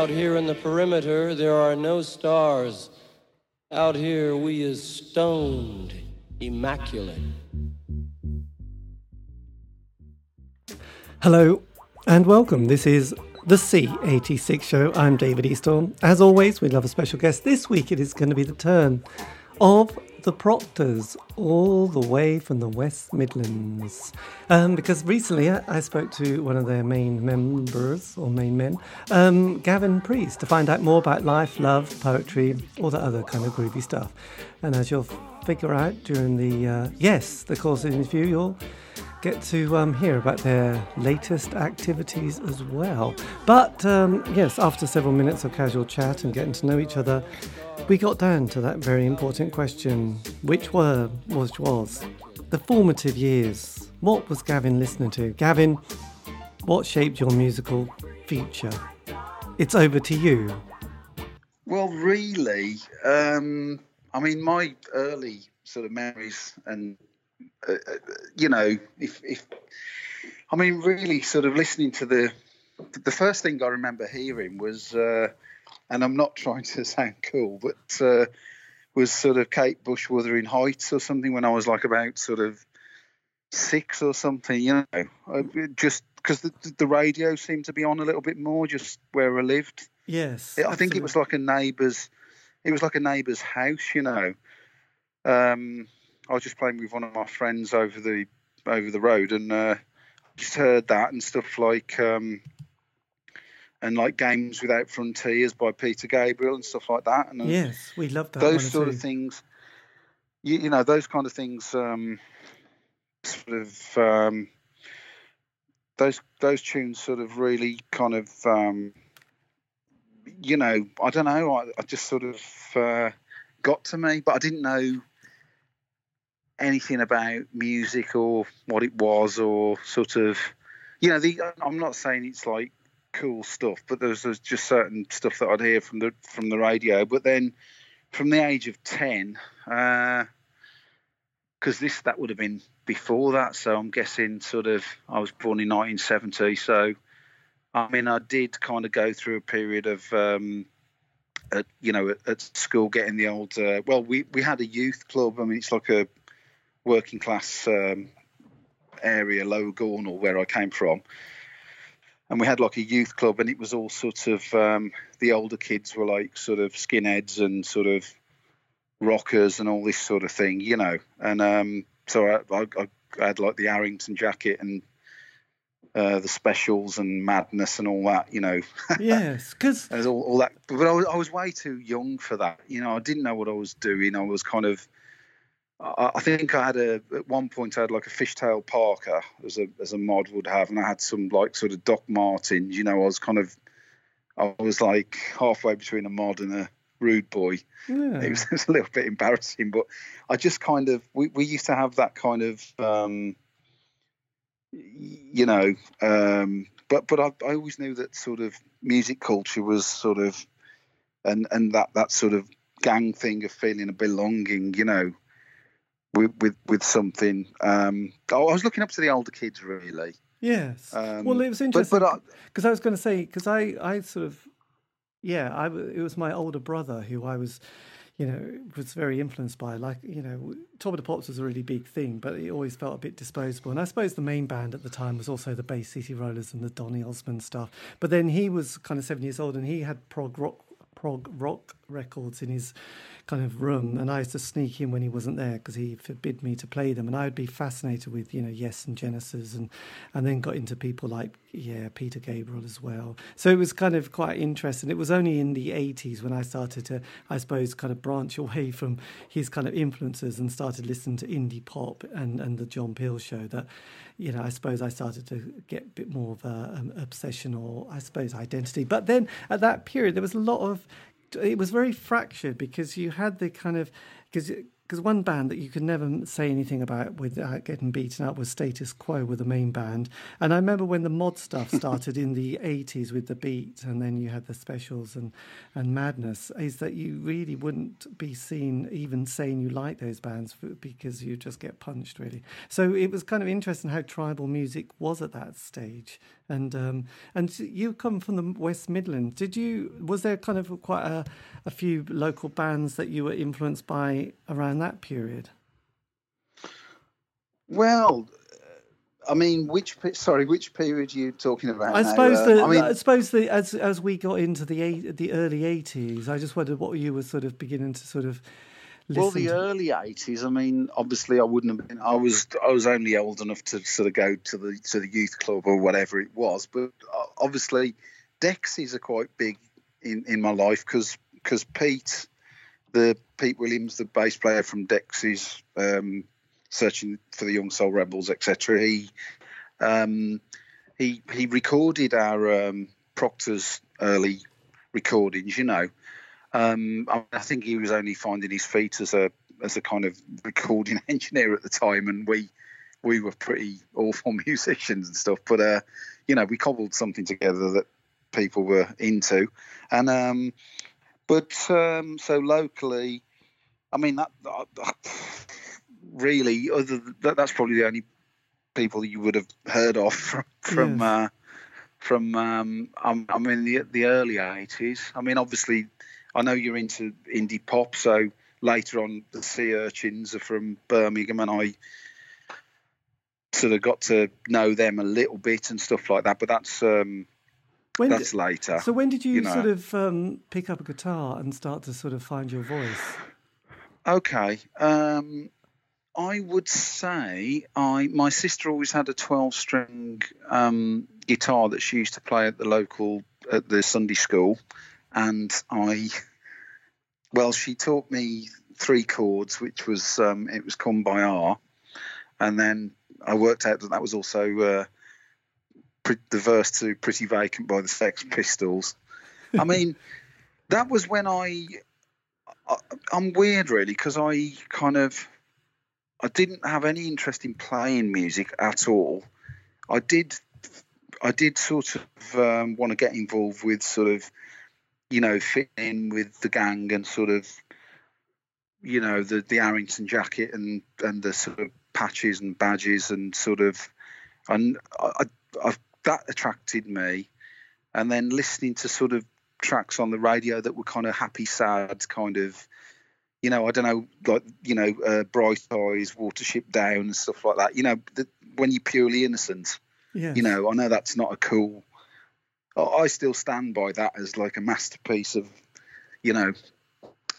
out here in the perimeter, there are no stars. Out here, we is stoned, immaculate. Hello and welcome. This is the C86 show. I'm David Eastaugh. As always, we love a special guest. This week it is going to be the turn of the Proctors, all the way from the West Midlands. Um, because recently I, I, spoke to one of their main members, or main men, um, Gavin Priest, to find out more about life, love, poetry, all that other kind of groovy stuff. And as you'll figure out during the, uh, yes, the course of the interview, you'll get to um, hear about their latest activities as well. But um, yes, after several minutes of casual chat and getting to know each other, we got down to that very important question which were, which was the formative years. What was Gavin listening to? Gavin, what shaped your musical future? It's over to you. Well, really, um, I mean, my early sort of memories and uh, uh, you know, if, if I mean, really, sort of listening to the the first thing I remember hearing was, uh, and I'm not trying to sound cool, but uh, was sort of Kate Bush Wuthering Heights or something when I was like about sort of six or something, you know, just because the, the radio seemed to be on a little bit more just where I lived. Yes, I think it was like a neighbour's. It was like a neighbour's house, you know. Um, I was just playing with one of my friends over the over the road, and uh, just heard that and stuff like um, and like games without frontiers by Peter Gabriel and stuff like that. And uh, yes, we love that. Those sort too. of things. You, you, know, those kind of things. Um, sort of um, those those tunes sort of really kind of um, you know I don't know I, I just sort of uh, got to me, but I didn't know anything about music or what it was or sort of you know the I'm not saying it's like cool stuff but there's, there's just certain stuff that I'd hear from the from the radio but then from the age of 10 because uh, this that would have been before that so I'm guessing sort of I was born in 1970 so I mean I did kind of go through a period of um, at, you know at, at, school getting the old uh, well we we had a youth club I mean it's like a working class um, area, Lower Gornal, where I came from. And we had like a youth club, and it was all sort of um, the older kids were like sort of skinheads and sort of rockers and all this sort of thing, you know. And um, so I, I, I, had like the Arrington jacket and uh, the specials and madness and all that, you know. yes, because all, all, that. But I was, I was way too young for that. You know, I didn't know what I was doing. I was kind of I think I had a at one point I had like a fishtail parka as a as a mod would have, and I had some like sort of Doc Martens. You know, I was kind of I was like halfway between a mod and a rude boy. Yeah. It, was, it, was, a little bit embarrassing, but I just kind of we, we used to have that kind of um, you know, um, but but I, I always knew that sort of music culture was sort of and and that that sort of gang thing of feeling a belonging, you know with with, with something. Um, I was looking up to the older kids really. Yes. Um, well, it was interesting because I, I, was going to say because I I sort of yeah I it was my older brother who I was. You know, was very influenced by like you know, Top of the Pops was a really big thing, but it always felt a bit disposable. And I suppose the main band at the time was also the Bay City Rollers and the Donny Osmond stuff. But then he was kind of seven years old, and he had prog rock prog rock records in his kind of room, and I used to sneak in when he wasn't there because he forbid me to play them. And I would be fascinated with you know Yes and Genesis, and and then got into people like yeah Peter Gabriel as well. So it was kind of quite interesting. It was only in the eighties when I started to, I suppose, kind of branch away from his kind of influences and started listening to indie pop and and the John Peel show that you know, I suppose I started to get a bit more of an um, obsession or I suppose identity. But then at that period, there was a lot of it was very fractured because you had the kind of because because one band that you could never say anything about without getting beaten up was Status Quo with the main band. And I remember when the mod stuff started in the 80s with the beat, and then you had the specials and, and Madness, is that you really wouldn't be seen even saying you like those bands because you just get punched, really. So it was kind of interesting how tribal music was at that stage. And um, and you come from the West Midlands. Did you? Was there kind of quite a, a few local bands that you were influenced by around that period? Well, I mean, which sorry, which period are you talking about? I suppose uh, the, I, mean, I suppose the, as as we got into the eight, the early eighties, I just wondered what you were sort of beginning to sort of. Well, the to. early eighties. I mean, obviously, I wouldn't have been. I was I was only old enough to sort of go to the to the youth club or whatever it was. But uh, obviously, Dexys are quite big in in my life because because Pete the Pete Williams, the bass player from Dexys, um, searching for the Young Soul Rebels, etc. He um, he he recorded our um, Proctor's early recordings. You know, um, I think he was only finding his feet as a as a kind of recording engineer at the time, and we we were pretty awful musicians and stuff. But uh, you know, we cobbled something together that people were into, and um, but um, so locally, I mean that, that really other that, that's probably the only people you would have heard of from from yes. uh, from um, I'm, I'm in the the early eighties. I mean, obviously, I know you're into indie pop, so later on the Sea Urchins are from Birmingham, and I sort of got to know them a little bit and stuff like that. But that's um, when That's later. So when did you, you know. sort of um, pick up a guitar and start to sort of find your voice? Okay. Um, I would say I my sister always had a 12 string um, guitar that she used to play at the local at the Sunday school, and I well she taught me three chords, which was um, it was Kumbaya, and then I worked out that that was also uh, the verse to "Pretty Vacant" by the Sex Pistols. I mean, that was when I, I I'm weird really because I kind of I didn't have any interest in playing music at all. I did I did sort of um, want to get involved with sort of you know fitting in with the gang and sort of you know the the Arrington jacket and and the sort of patches and badges and sort of and I, I that attracted me. And then listening to sort of tracks on the radio that were kind of happy, sad, kind of, you know, I don't know, like, you know, uh, Bright Eyes, Watership Down, and stuff like that. You know, the, when you're purely innocent, you know, I know that's not a cool. I still stand by that as like a masterpiece of, you know,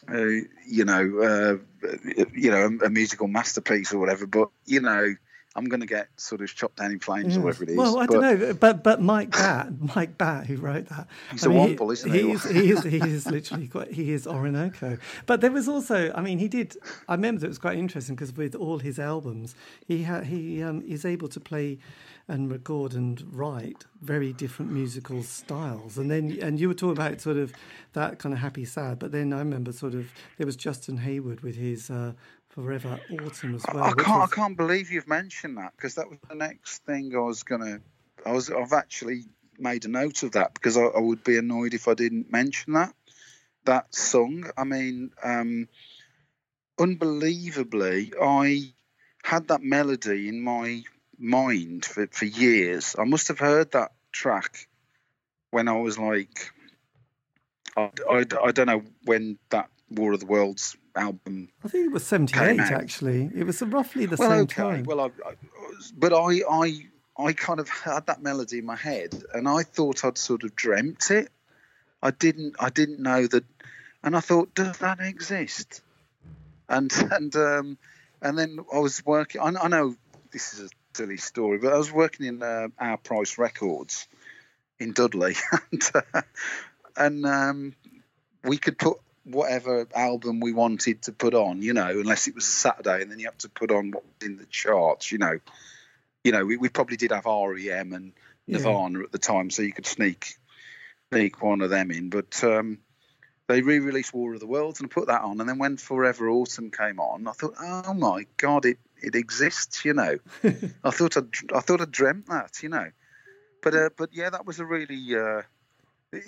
uh, you know, uh, you know, a, a musical masterpiece or whatever. But you know, I'm going to get sort of chopped down in flames or whatever it is. Well, I but, don't know, but but Mike Batt, Mike Batt, who wrote that, he's I mean, a Womble, isn't he? He is, he is, he is literally quite, he is Orinoco. But there was also, I mean, he did. I remember that it was quite interesting because with all his albums, he ha, he um, is able to play and record and write very different musical styles. And then and you were talking about sort of that kind of happy sad, but then I remember sort of there was Justin Hayward with his. Uh, Forever Autumn as well. I can't. Was... I can't believe you've mentioned that because that was the next thing I was gonna. I was. I've actually made a note of that because I, I would be annoyed if I didn't mention that that song. I mean, um, unbelievably, I had that melody in my mind for, for years. I must have heard that track when I was like, I, I, I don't know when that War of the Worlds album. I think it was seventy eight. Actually, it was roughly the well, same okay. time. Well, I, I, but I, I, I kind of had that melody in my head, and I thought I'd sort of dreamt it. I didn't. I didn't know that, and I thought, does that exist? And and um, and then I was working. I, I know this is a silly story, but I was working in uh, Our Price Records in Dudley, and uh, and um, we could put whatever album we wanted to put on, you know, unless it was a Saturday and then you have to put on what was in the charts, you know. You know, we, we probably did have REM and Nirvana yeah. at the time, so you could sneak sneak one of them in. But um, they re-released War of the Worlds and put that on, and then when Forever Autumn came on, I thought, oh my god, it it exists, you know. I thought I I thought I dreamt that, you know. But uh, but yeah, that was a really uh,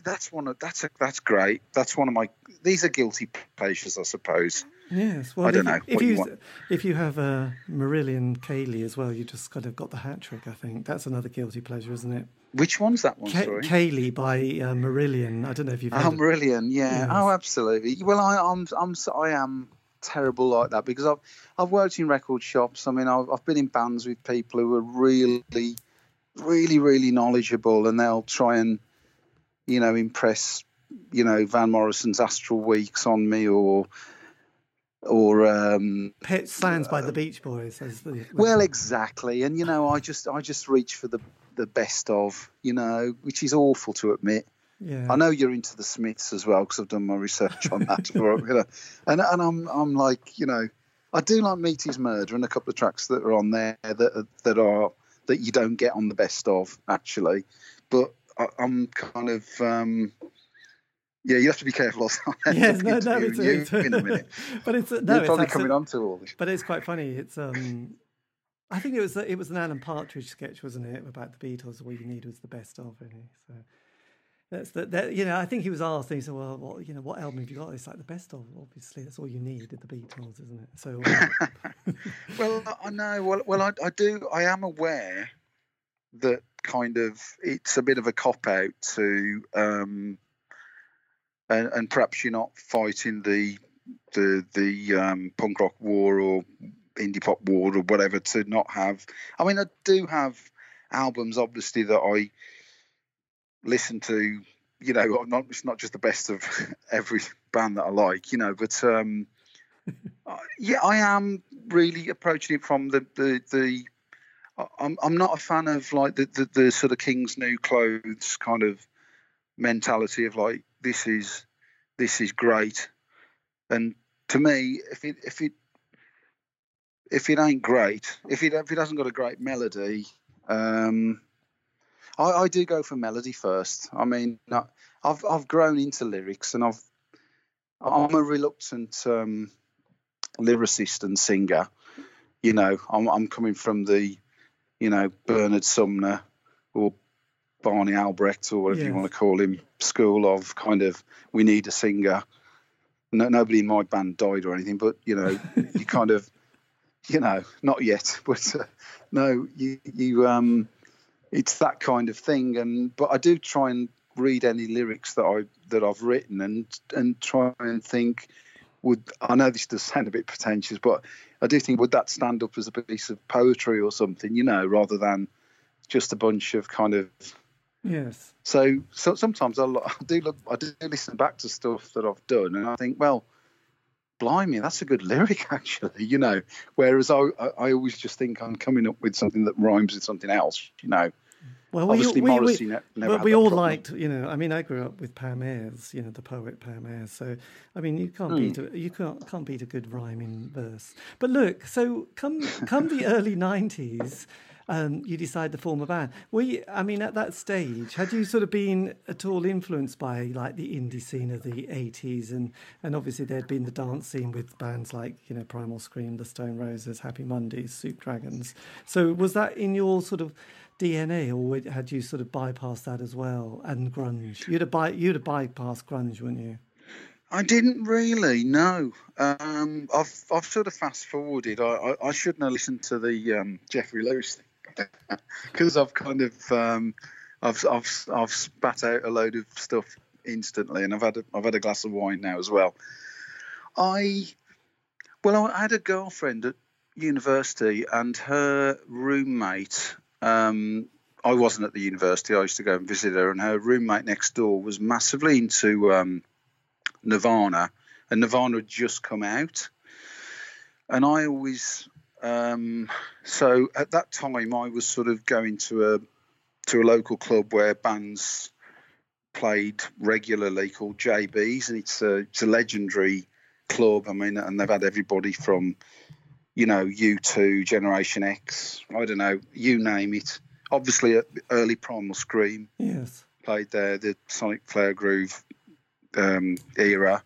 that's one of that's a, that's great. That's one of my these are guilty pleasures, I suppose. Yes, well, I don't if, know. If you, you if you have uh, Marillion Kayleigh as well, you just kind of got the hat trick. I think that's another guilty pleasure, isn't it? Which one's that one? Sorry, Kayleigh by uh, Marillion. I don't know if you've. Oh, Marillion, yeah. Yes. Oh, absolutely. Well, I, I'm I'm I am terrible like that because I've I've worked in record shops. I mean, I've I've been in bands with people who are really, really, really knowledgeable, and they'll try and you know impress you know Van Morrison's Astral Weeks on me or or um, Pet Sounds by the Beach Boys. As the, well, exactly, and you know, I just I just reach for the the best of, you know, which is awful to admit. Yeah. I know you're into the Smiths as well because I've done my research on that. for, you know, and and I'm I'm like you know I do like Meat Is Murder and a couple of tracks that are on there that that are that you don't get on the best of actually, but I, am kind of um, yeah, you have to be careful. yes, no, no, it's, you it's, in a minute. but it's no, You're probably coming on to all this. But it's quite funny. It's um, I think it was it was an Alan Partridge sketch, wasn't it, about the Beatles? All you need was the best of, really. So that's the, that. You know, I think he was asked, and he said, "Well, what, you know, what album have you got?" It's like the best of. Obviously, that's all you need. The Beatles, isn't it? So. Um... well, I know. Well, well, I, I do. I am aware that kind of it's a bit of a cop out to, um, and, and perhaps you're not fighting the the the um, punk rock war or indie pop war or whatever to not have. I mean, I do have albums, obviously, that I listen to. You know, not it's not just the best of every band that I like, you know, but um, yeah, I am really approaching it from the the the. I'm I'm not a fan of like the, the, the sort of King's new clothes kind of mentality of like this is this is great, and to me, if it if it if it ain't great, if it if it hasn't got a great melody, um, I, I do go for melody first. I mean, I've I've grown into lyrics, and I've I'm a reluctant um, lyricist and singer. You know, I'm I'm coming from the, you know, Bernard Sumner or Barney Albrecht or whatever you want to call him school of kind of we need a singer. No, nobody in my band died or anything, but you know, you kind of you know, not yet, but uh, no, you you um, it's that kind of thing. And but I do try and read any lyrics that I that I've written and and try and think would I know this does sound a bit pretentious, but I do think would that stand up as a piece of poetry or something, you know, rather than just a bunch of kind of yes. So so sometimes I, I do look I do listen back to stuff that I've done, and I think, well, blimey, that's a good lyric, actually, you know. Whereas I, I always just think I'm coming up with something that rhymes with something else, you know. Well, Obviously, we, Morrissey we, ne- never but we all problem. liked, you know. I mean, I grew up with Pam Ayres, you know, the poet Pam Ayres. So, I mean, you can't mm. beat a, you can't can't beat a good rhyming verse. But look, so come come the early '90s, um, you decide to form a band. We, I mean, at that stage, had you sort of been at all influenced by like the indie scene of the '80s, and and obviously there'd been the dance scene with bands like you know Primal Scream, The Stone Roses, Happy Mondays, Soup Dragons. So was that in your sort of DNA, or had you sort of bypassed that as well? And grunge, you'd have by, you'd have bypassed grunge, wouldn't you? I didn't really. No, um, I've I've sort of fast forwarded. I, I, I shouldn't have listened to the um, Jeffrey Lewis thing because I've kind of um, I've, I've I've spat out a load of stuff instantly, and I've had a, I've had a glass of wine now as well. I well, I had a girlfriend at university, and her roommate. Um, I wasn't at the university. I used to go and visit her, and her roommate next door was massively into um, Nirvana, and Nirvana had just come out. And I always um, so at that time, I was sort of going to a to a local club where bands played regularly called JB's, and it's a it's a legendary club. I mean, and they've had everybody from you know U2, Generation X, I don't know, you name it. Obviously, early Primal Scream. Yes. Played there. The Sonic Flower Groove um, era,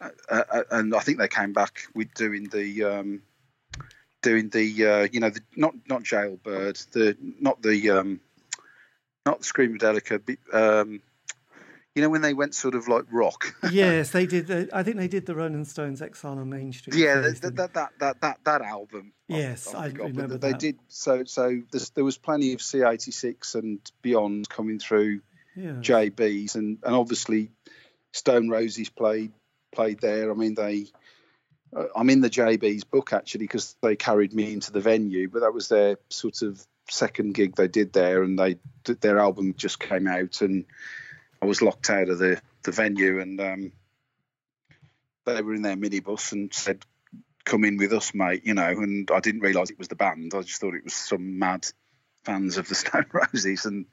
uh, uh, and I think they came back with doing the um, doing the uh, you know the, not not Jailbird, the not the um, not the Screamadelica, um, you know when they went sort of like rock. yes, they did. The, I think they did the Rolling Stones Exile on Main Street. Yeah, that, that, that that that that album. Yes, I, I, I remember They that. did so. So there was plenty of C86 and beyond coming through yeah. JBs, and and obviously Stone Roses played played there. I mean they. Uh, I'm in the JB's book actually because they carried me into the venue, but that was their sort of second gig they did there, and they their album just came out, and I was locked out of the, the venue and um, they were in their minibus and said, come in with us, mate, you know, and I didn't realise it was the band. I just thought it was some mad fans of the Stone Roses and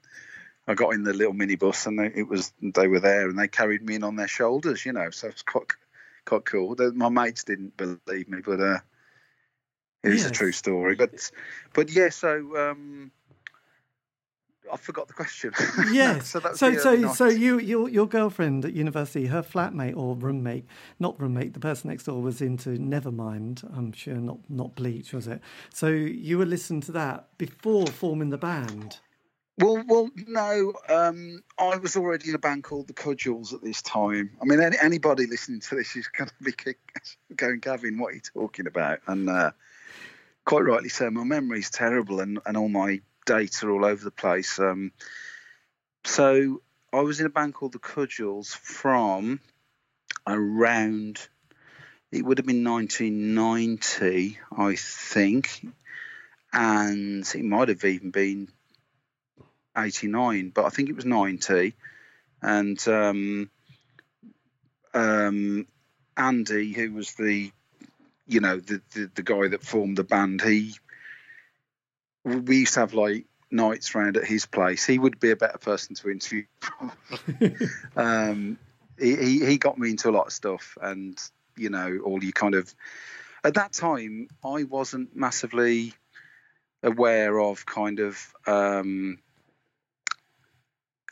I got in the little minibus and they, it was they were there and they carried me in on their shoulders, you know, so it was quite quite cool. My mates didn't believe me, but uh, it is yes. a true story. But but yeah, so um, I forgot the question. Yes. so so so, nice. so you your your girlfriend at university, her flatmate or roommate, not roommate, the person next door was into Nevermind. I'm sure not not Bleach, was it? So you were listening to that before forming the band. Well, well, no. Um, I was already in a band called the Cudgels at this time. I mean, any, anybody listening to this is going to be going, Gavin, what are you talking about? And uh, quite rightly so. My memory's terrible, and, and all my data all over the place. Um, so I was in a band called the Cudgels from around it would have been 1990, I think, and it might have even been 89, but I think it was 90. And um, um, Andy, who was the you know the, the, the guy that formed the band, he we used to have like nights round at his place. He would be a better person to interview. um, he, he, he got me into a lot of stuff, and you know, all you kind of at that time, I wasn't massively aware of kind of. Um,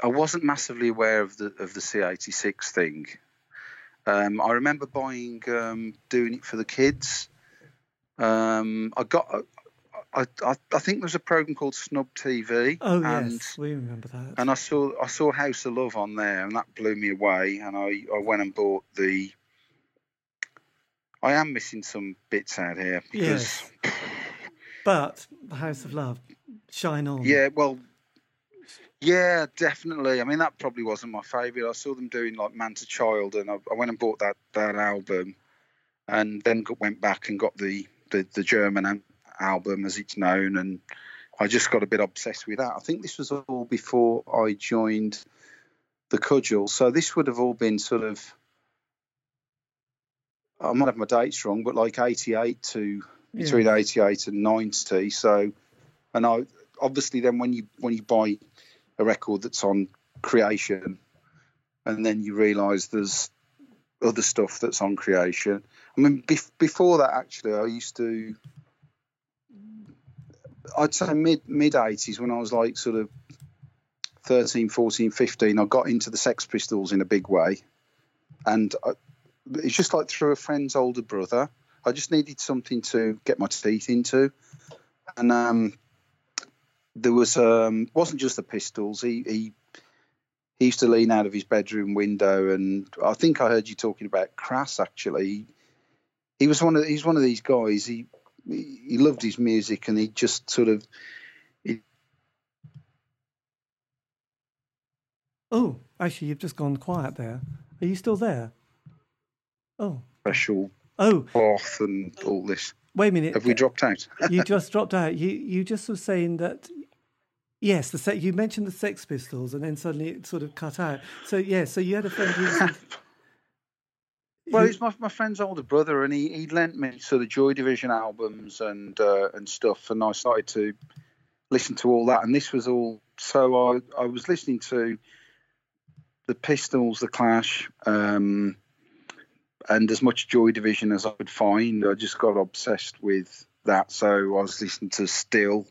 I wasn't massively aware of the of the C86 thing. Um, I remember buying, um, doing it for the kids. Um, I got, I, I, I, think there's a program called Snub TV. Oh and, yes, we remember that. And I saw I saw House of Love on there, and that blew me away. And I, I went and bought the. I am missing some bits out here because. Yes. but the House of Love, shine on. Yeah, well, yeah, definitely. I mean, that probably wasn't my favourite. I saw them doing like Man to Child, and I, I went and bought that that album, and then got, went back and got the the, the German album as it's known, and I just got a bit obsessed with that. I think this was all before I joined the Cudgel, so this would have all been sort of I might have my dates wrong, but like 88 to yeah. between 88 and 90. So, and I obviously then when you when you buy a record that's on creation, and then you realise there's other stuff that's on creation. I mean, bef- before that, actually, I used to I'd say mid mid 80s when I was like sort of 13, 14, 15, I got into the Sex Pistols in a big way. And I, it's just like through a friend's older brother. I just needed something to get my teeth into. And um, there was um, wasn't just the Pistols. He, he he used to lean out of his bedroom window, and I think I heard you talking about Crass. Actually, he was one of he's one of these guys. He he loved his music and he just sort of. He... Oh, actually, you've just gone quiet there. Are you still there? Oh. Special. Oh. Cloth and all this. Wait a minute. Have we dropped out? you just dropped out. You you just were saying that. Yes, the se- you mentioned the Sex Pistols, and then suddenly it sort of cut out. So yeah, so you had a friend who Well, he's my, my friend's older brother, and he, he lent me sort of Joy Division albums and uh, and stuff, and I started to listen to all that. And this was all so I I was listening to the Pistols, the Clash, um, and as much Joy Division as I could find. I just got obsessed with that. So I was listening to Still,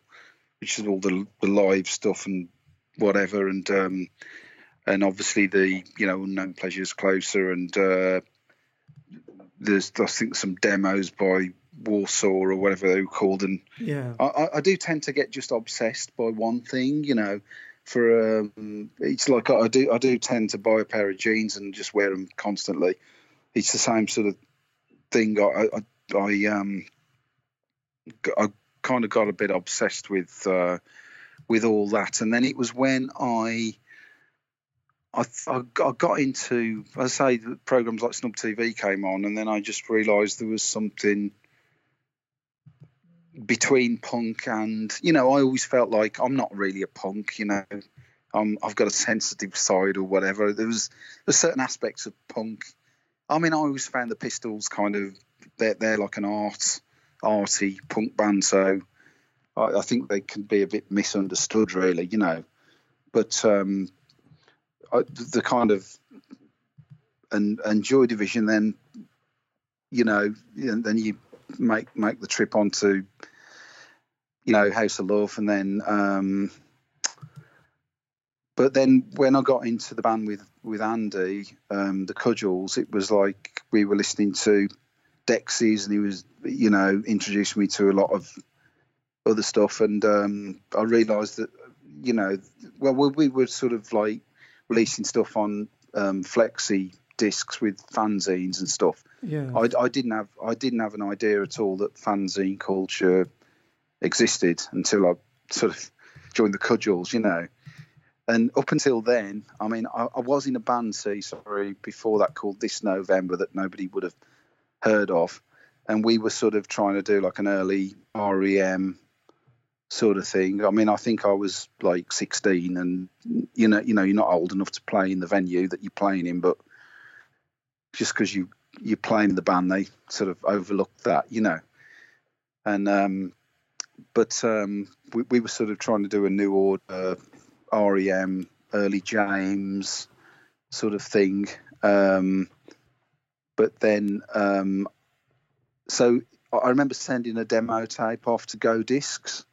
which is all the the live stuff and whatever, and um, and obviously the you know unknown pleasures closer, and uh, there's I think some demos by Warsaw or whatever they were called, and yeah, I, I do tend to get just obsessed by one thing, you know. For um, it's like I do I do tend to buy a pair of jeans and just wear them constantly. It's the same sort of thing. I I, I um I kind of got a bit obsessed with uh, with all that, and then it was when I I, I got into, I say, programs like Snub TV came on, and then I just realised there was something between punk and, you know, I always felt like I'm not really a punk, you know, I've got a sensitive side or whatever. There was there's certain aspects of punk. I mean, I always found the Pistols kind of they're, they're like an art arty punk band, so I, I think they can be a bit misunderstood, really, you know. But um, the kind of and and Joy Division, then you know, then you make make the trip onto you know House of Love, and then um, but then when I got into the band with with Andy, um, the Cudgels, it was like we were listening to Dexys, and he was you know introducing me to a lot of other stuff, and um, I realised that you know well we were sort of like releasing stuff on um, flexi discs with fanzines and stuff. Yeah, I, I, didn't have I didn't have an idea at all that fanzine culture existed until I sort of joined the Cudgels, you know. And up until then, I mean, I, I was in a band, see, sorry, before that called This November that nobody would have heard of, and we were sort of trying to do like an early REM sort of thing. I mean, I think I was like 16, and you know, you know, you're not old enough to play in the venue that you're playing in, but just because you you're playing in the band, they sort of overlook that, you know. And um, but um, we, we were sort of trying to do a new order, REM, early James sort of thing. Um, but then, um, so I remember sending a demo tape off to Go Discs,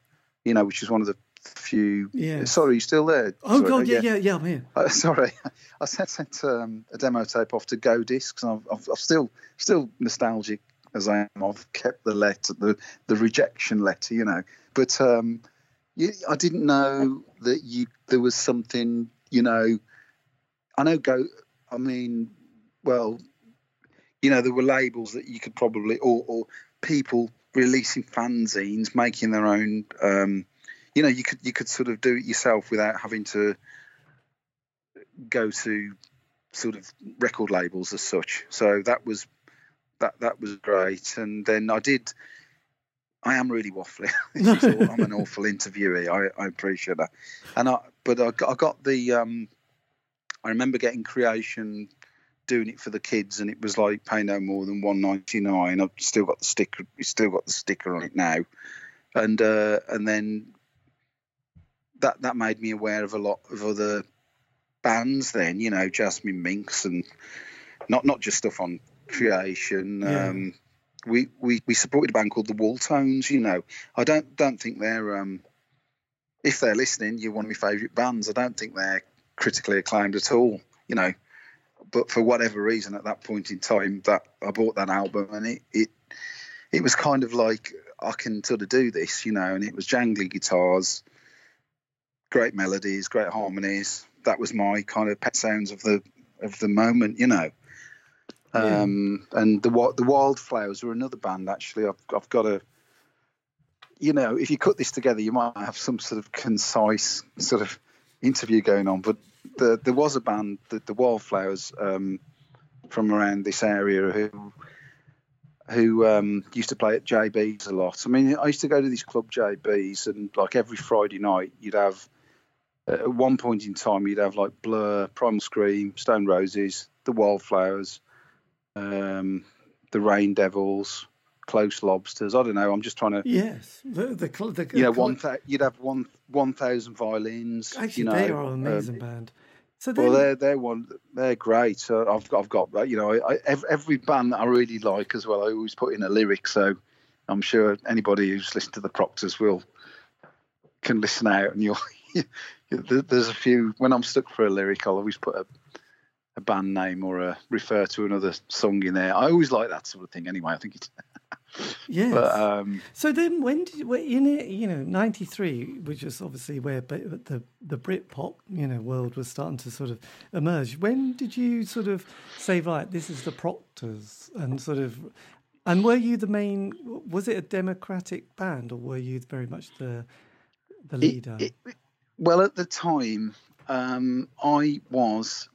you know, which is one of the few. Yeah. Sorry, you still there? Oh sorry, God, yeah, yeah, yeah, I'm here. Uh, sorry, I sent, sent um, a demo tape off to Go Discs, and I've, I've, still still nostalgic as I am. I've kept the letter, the the rejection letter, you know. But um, you, I didn't know that you there was something, you know. I know Go. I mean, well, you know, there were labels that you could probably or, or people releasing fanzines, making their own. Um, you know, you could you could sort of do it yourself without having to go to sort of record labels as such. So that was that that was great. And then I did. I am really waffling. I'm an awful interviewee. I, I appreciate that. And I, but I got, I got the. Um, I remember getting creation doing it for the kids, and it was like pay no more than one ninety nine. I've still got the sticker. We still got the sticker on it now, and uh, and then that that made me aware of a lot of other bands. Then you know, Jasmine Minks, and not not just stuff on creation. Yeah. Um, we, we we supported a band called the Wooltones. You know, I don't don't think they're um, if they're listening, you're one of my favourite bands. I don't think they're critically acclaimed at all. You know, but for whatever reason at that point in time that I bought that album and it it it was kind of like I can sort of do this, you know, and it was jangly guitars, great melodies, great harmonies. That was my kind of pet sounds of the of the moment, you know. Yeah. Um, and the the Wildflowers were another band actually. I've I've got a you know, if you cut this together, you might have some sort of concise sort of interview going on. But the, there was a band, the, the Wildflowers, um, from around this area who who um, used to play at JB's a lot. I mean, I used to go to this club JB's, and like every Friday night, you'd have at one point in time, you'd have like Blur, Primal Scream, Stone Roses, the Wildflowers, um, the Rain Devils, close lobsters. I don't know. I'm just trying to. Yes, the the, the, the yeah. One th- you'd have one one thousand violins. Actually, you know, they are an amazing um, band. So then, well, they're they're one they're great. So I've got, I've got you know I, every band that I really like as well. I always put in a lyric, so I'm sure anybody who's listened to the Proctors will can listen out and you'll there's a few when I'm stuck for a lyric, I'll always put a a band name or a refer to another song in there. I always like that sort of thing. Anyway, I think it's. Yes. But, um, so then, when did you, in it? You know, '93, which is obviously where the the Brit pop you know world was starting to sort of emerge. When did you sort of say, right, this is the Proctors, and sort of, and were you the main? Was it a democratic band, or were you very much the the leader? It, it, well, at the time, um, I was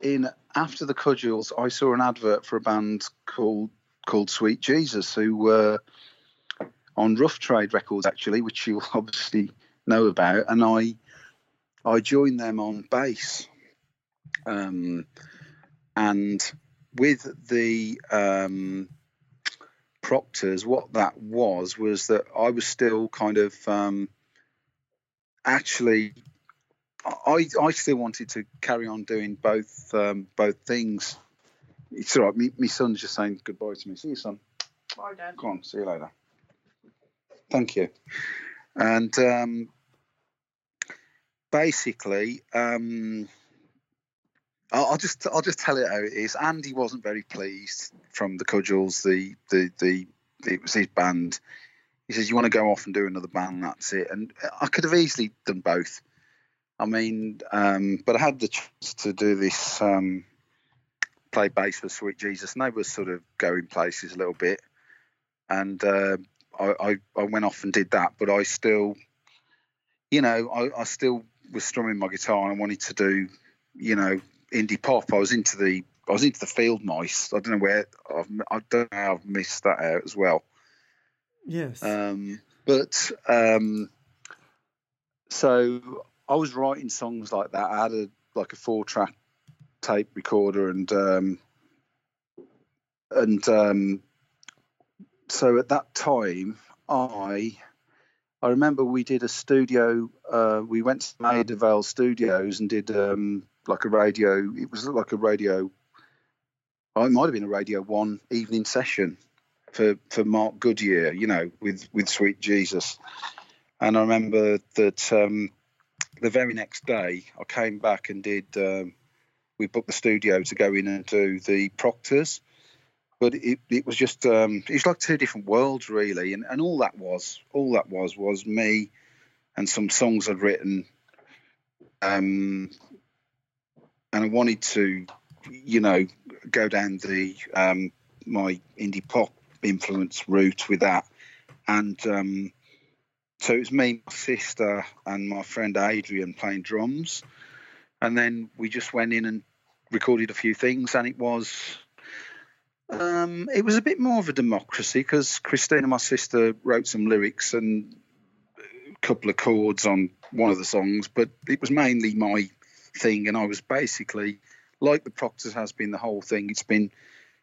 in after the Cudgels. I saw an advert for a band called called Sweet Jesus, who were on Rough Trade Records actually, which you'll obviously know about, and I I joined them on bass, um, and with the um, Proctors, what that was was that I was still kind of um, actually I I still wanted to carry on doing both um, both things. It's all right. Me, my son's just saying goodbye to me. See you, son. Bye, Dad. Come on. See you later. Thank you. And um, basically, um, I'll, I'll, just I'll just tell it how it is. Andy wasn't very pleased from the Cudgels. The the the it was his band. He says, "You want to go off and do another band? That's it." And I could have easily done both. I mean, um, but I had the chance to do this, um, play bass for Sweet Jesus, and they were sort of going places a little bit. And uh, I, I, I, went off and did that, but I still, you know, I, I still was strumming my guitar and I wanted to do, you know, indie pop. I was into the I was into the Field Mice. I don't know where I've, I don't know how I've missed that out as well. Yes. Um, but um, so I was writing songs like that. I had a like a four track tape recorder and um, and um, so at that time I I remember we did a studio. Uh, we went to Maida Vale Studios and did um, like a radio. It was like a radio. It might have been a Radio One evening session for for Mark Goodier. You know, with with Sweet Jesus. And I remember that um, the very next day, I came back and did. Um, we booked the studio to go in and do the Proctors, but it, it was just um, it was like two different worlds really, and, and all that was all that was was me and some songs I'd written, um, and I wanted to, you know, go down the um, my indie pop influence route with that, and um, so it was me, my sister, and my friend Adrian playing drums, and then we just went in and recorded a few things, and it was um, it was a bit more of a democracy because Christina, my sister, wrote some lyrics and a couple of chords on one of the songs, but it was mainly my thing, and I was basically like the Proctors has been the whole thing. It's been,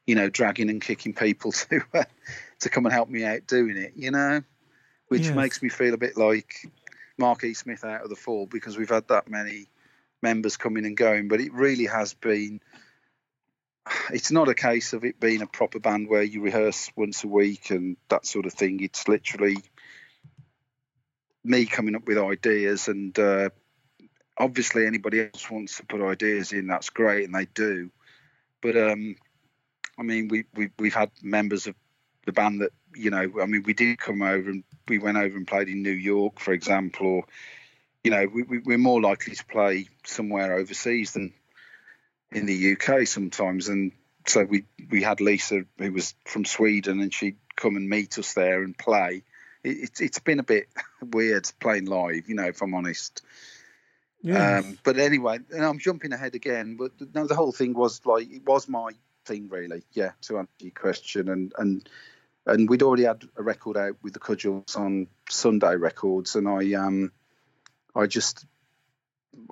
you know, dragging and kicking people to uh, to come and help me out doing it, you know which yes. makes me feel a bit like Mark E. Smith out of the fall because we've had that many members coming and going. But it really has been. It's not a case of it being a proper band where you rehearse once a week and that sort of thing. It's literally me coming up with ideas and uh, obviously anybody else wants to put ideas in that's great and they do but um, i mean we, we we've had members of the band that you know i mean we did come over and we went over and played in New York, for example, or you know, we, we, are more likely to play somewhere overseas than in the UK sometimes. And so we we had Lisa, who was from Sweden, and she'd come and meet us there and play. It, it's it's been a bit weird playing live, you know, if I'm honest. Yeah. Um, but anyway, and I'm jumping ahead again. But no, the whole thing was like it was my thing, really. Yeah, to answer your question, and and and we'd already had a record out with the Cudgels on Sunday Records, and I um I just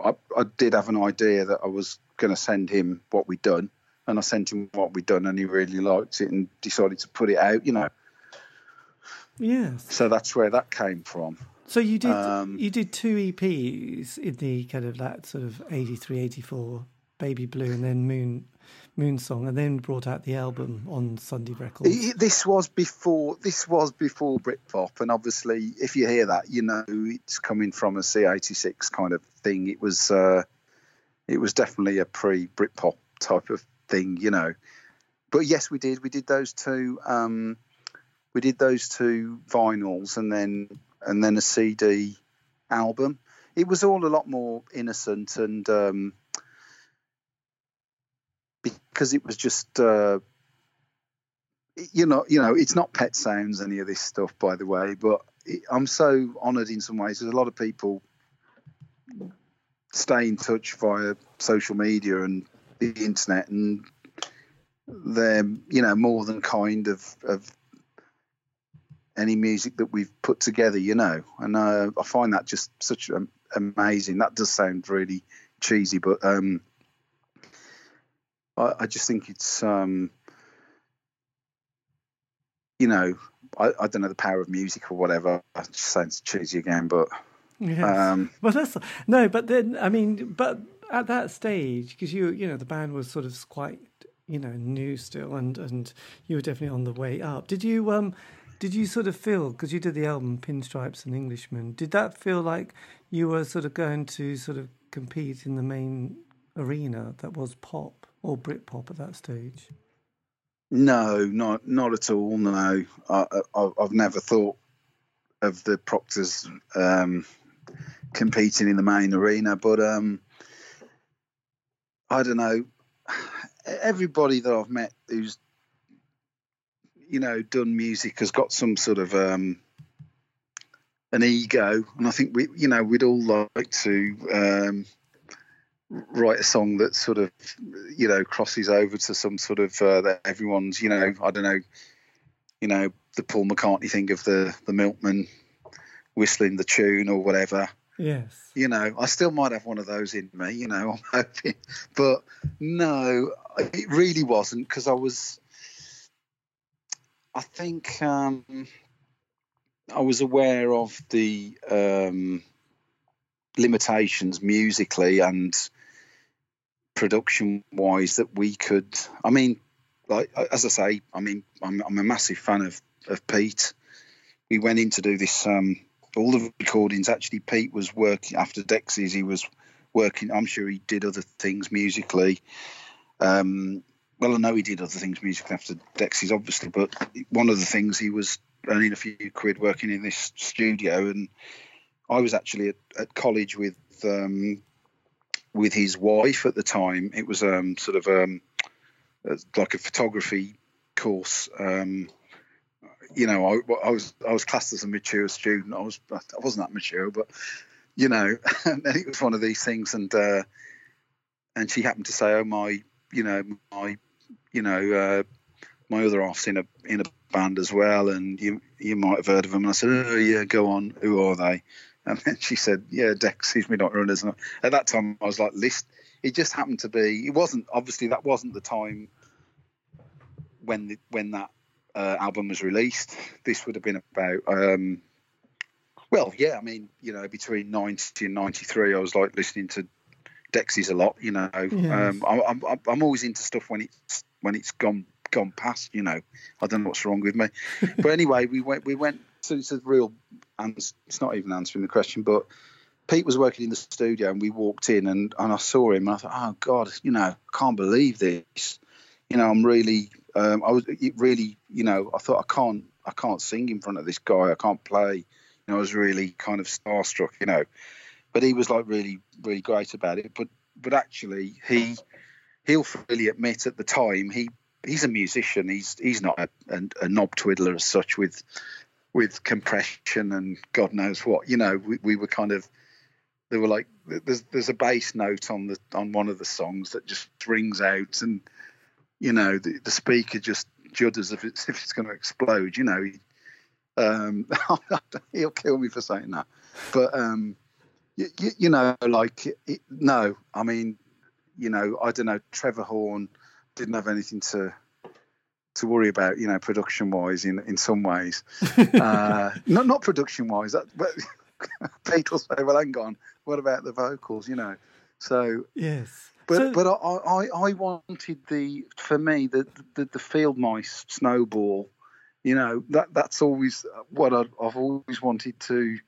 I, I did have an idea that I was going to send him what we'd done, and I sent him what we'd done, and he really liked it and decided to put it out. You know. Yes. So that's where that came from. So you did um, you did two EPs in the kind of that sort of 83, 84, Baby Blue, and then Moon Moonsong, and then brought out the album on Sunday Records. This was before. This was before Britpop, and obviously, if you hear that, you know it's coming from a C86 kind of thing. It was. Uh, it was definitely a pre-Britpop type of thing, you know. But yes, we did. We did those two. Um, we did those two vinyls, and then and then a CD album. It was all a lot more innocent and um, because it was just uh, you know you know it's not pet sounds any of this stuff by the way but it, i'm so honored in some ways. There's a lot of people stay in touch via social media and the internet and they're you know more than kind of of any music that we've put together you know and uh, i find that just such um, amazing. That does sound really cheesy but um I, I just think it's um, you know I, I, don't know the power of music or whatever. It just saying sounds cheesy again, but yeah. Um, well, that's no, but then I mean, but at that stage, because you you know the band was sort of quite you know new still, and and you were definitely on the way up. Did you um? Did you sort of feel because you did the album Pinstripes and Englishmen? Did that feel like you were sort of going to sort of compete in the main arena that was pop? Or Britpop at that stage? No, not not at all. No, I, have never thought of the Proctors um, competing in the main arena, but um, I don't know. Everybody that I've met who's you know done music has got some sort of um, an ego, and I think we, you know, we'd all like to um, write a song that sort of you know crosses over to some sort of uh, that everyone's you know I don't know you know the Paul McCartney thing of the the milkman whistling the tune or whatever. Yes. You know, I still might have one of those in me. You know, I'm hoping, but no, it really wasn't because I was. I think um, I was aware of the um, limitations musically and production wise that we could. I mean, like as I say, I mean, I'm, I'm a massive fan of of Pete. We went in to do this. Um, all the recordings actually, Pete was working after Dexys. He was working. I'm sure he did other things musically. Um, well, I know he did other things musically after Dexys, obviously, but one of the things he was earning a few quid working in this studio, and I was actually at, at college with um, with his wife at the time. It was um, sort of um, like a photography course. Um, you know, I, I, was I was classed as a mature student. I was I wasn't that mature, but you know, and it was one of these things. And uh, and she happened to say, "Oh my, you know, my, you know, uh, my other half's in a in a band as well, and you you might have heard of them." And I said, "Oh yeah, go on. Who are they?" And then she said, "Yeah, Dexys Midnight Runners." And at that time, I was like, "List." It just happened to be. It wasn't obviously that wasn't the time when the, when that uh, album was released. This would have been about. Um, well, yeah, I mean, you know, between ninety and ninety three, I was like listening to Dexys a lot. You know, yes. um, I, I'm I'm always into stuff when it's when it's gone gone past. You know, I don't know what's wrong with me. but anyway, we went we went so it's a real answer. It's not even answering the question, but Pete was working in the studio and we walked in and, and I saw him and I thought, oh God, you know, I can't believe this. You know, I'm really, um, I was really, you know, I thought I can't, I can't sing in front of this guy. I can't play. You know, I was really kind of starstruck, you know, but he was like really, really great about it. But, but actually he, he'll freely admit at the time he, he's a musician. He's, he's not a, a, a knob twiddler as such with, with compression and God knows what. You know, we, we were kind of they were like there's there's a bass note on the on one of the songs that just rings out and you know the, the speaker just judders if it's if it's going to explode. You know, um, he'll kill me for saying that, but um, you, you, you know, like it, no, I mean, you know, I don't know. Trevor Horn didn't have anything to to worry about, you know, production wise in in some ways. uh, not not production wise, but people say, well, hang on, what about the vocals, you know? So yes, But so, but I, I, I wanted the for me the, the the field mice snowball. You know that that's always what i have always wanted to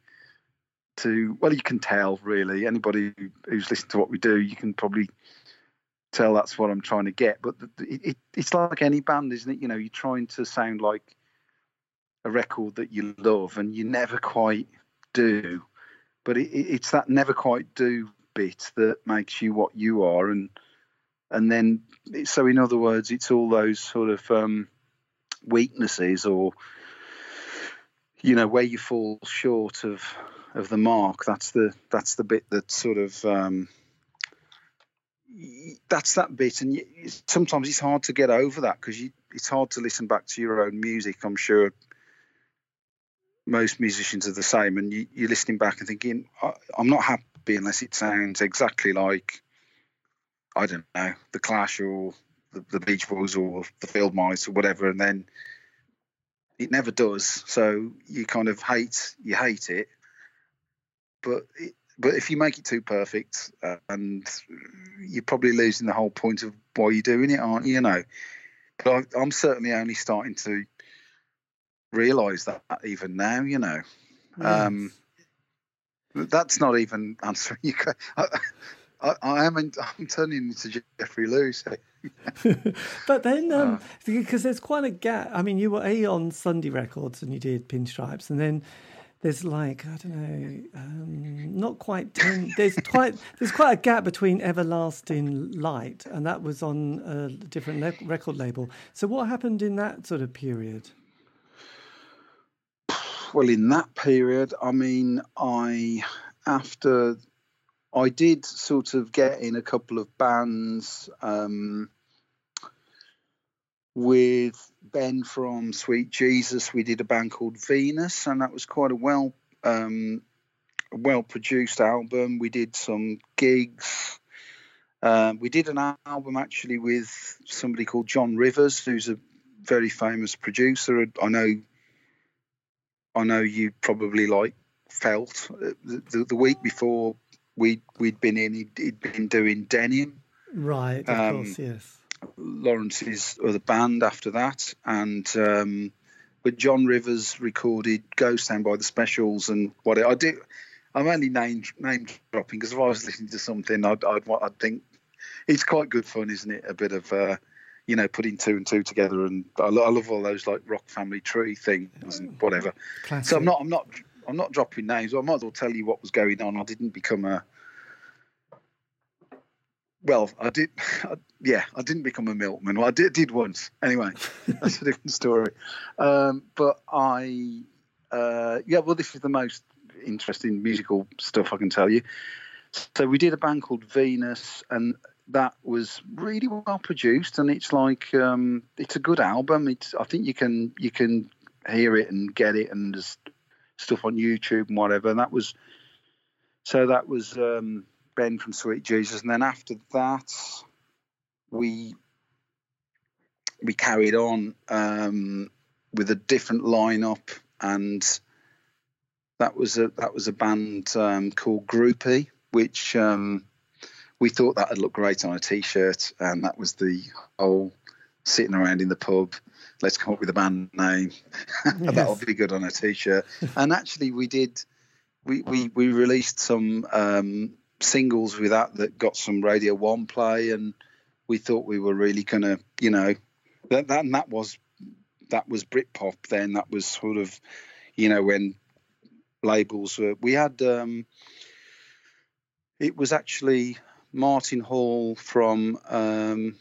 to. Well, you can tell really. Anybody who's listened to what we do, you can probably tell that's what I'm trying to get. But it, it, it's like any band, isn't it? You know, you're trying to sound like a record that you love, and you never quite do. But it, it's that never quite do bit that makes you what you are, and and then so in other words, it's all those sort of um, weaknesses or you know where you fall short of of the mark. That's the that's the bit that sort of um, that's that bit, and you, sometimes it's hard to get over that because it's hard to listen back to your own music. I'm sure most musicians are the same, and you, are listening back and thinking, "I'm not happy unless it sounds exactly like I don't know the Clash or the, the Beach Boys or the Field Mice or whatever," and then it never does. So you kind of hate you hate it, but it, but if you make it too perfect, uh, and you're probably losing the whole point of why you're doing it, aren't you? You know. But I, I'm certainly only starting to realise that even now, you know. Yes. Um, that's not even answering you. I, I, I am. In, I'm turning into Jeffrey Lewis. but then, um, uh, because there's quite a gap. I mean, you were a on Sunday Records and you did Pinstripes, and then there's like I don't know, um, not quite ten. There's quite there's quite a gap between Everlasting Light, and that was on a different le- record label. So what happened in that sort of period? Well, in that period, I mean, I after I did sort of get in a couple of bands um, with Ben from Sweet Jesus. We did a band called Venus, and that was quite a well um, well produced album. We did some gigs. Um, we did an album actually with somebody called John Rivers, who's a very famous producer. I know I know you probably like felt uh, the, the, the week before we we'd been in he'd, he'd been doing denim right of um, course yes lawrence's other band after that and um, but john rivers recorded ghost town by the specials and what i do. i'm only name name dropping because if i was listening to something i'd i'd, I'd think it's quite good fun isn't it a bit of uh, you know, putting two and two together. And I, lo- I love all those like rock family tree things and whatever. Classic. So I'm not, I'm not, I'm not dropping names. I might as well tell you what was going on. I didn't become a. Well, I did. I, yeah, I didn't become a milkman. Well, I did, did once. Anyway, that's a different story. Um, but I, uh, yeah, well, this is the most interesting musical stuff I can tell you. So we did a band called Venus, and that was really well produced, and it's like um, it's a good album. It's I think you can you can hear it and get it, and there's stuff on YouTube and whatever. And that was so that was um, Ben from Sweet Jesus, and then after that we we carried on um, with a different lineup, and that was a that was a band um, called Groupie, which um, we thought that would look great on a t-shirt, and that was the whole sitting around in the pub. Let's come up with a band name. Yes. That'll be good on a t-shirt. and actually, we did. We we we released some um, singles with that that got some Radio One play, and we thought we were really gonna, you know, that that and that was that was Britpop. Then that was sort of, you know, when labels were. We had. Um, it was actually Martin Hall from um,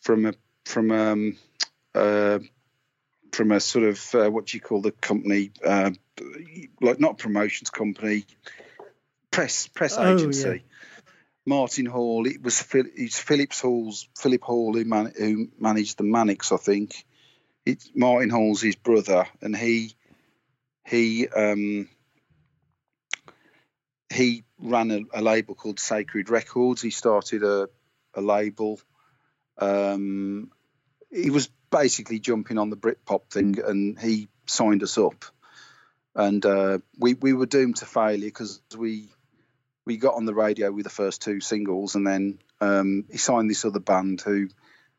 from a from um, uh, from a sort of uh, what do you call the company uh, like not promotions company press press oh, agency. Yeah. Martin Hall. It was it's Phillips Hall's Philip Hall who, man, who managed the Manics, I think. It's Martin Hall's his brother, and he he um, he ran a, a, label called Sacred Records. He started a, a label. Um, he was basically jumping on the Britpop thing, and he signed us up. And uh, we we were doomed to failure because we we got on the radio with the first two singles, and then um, he signed this other band who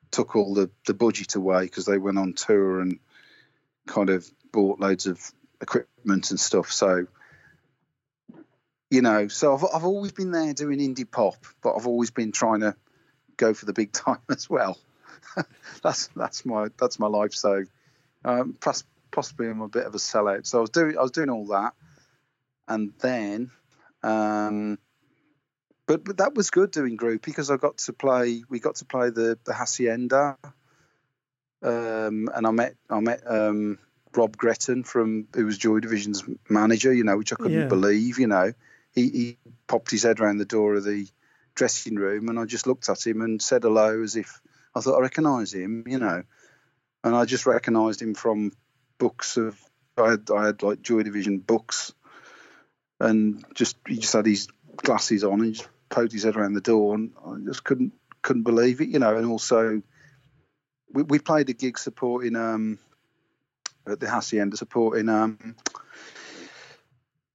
took all the the budget away because they went on tour and kind of bought loads of equipment and stuff. So you know, so I've I've always been there doing indie pop, but I've always been trying to go for the big time as well. that's that's my that's my life. So um, possibly I'm a bit of a sellout. So I was doing I was doing all that, and then, um, but but that was good doing group because I got to play. We got to play the the hacienda, um, and I met I met um, Rob Gretton from who was Joy Division's manager. You know, which I couldn't yeah. believe. You know, he, he popped his head around the door of the dressing room, and I just looked at him and said hello as if I thought I recognise him, you know, and I just recognised him from books of I had I had like Joy Division books, and just he just had his glasses on and just poked his head around the door, and I just couldn't couldn't believe it, you know. And also, we, we played a gig supporting um at the Hacienda supporting um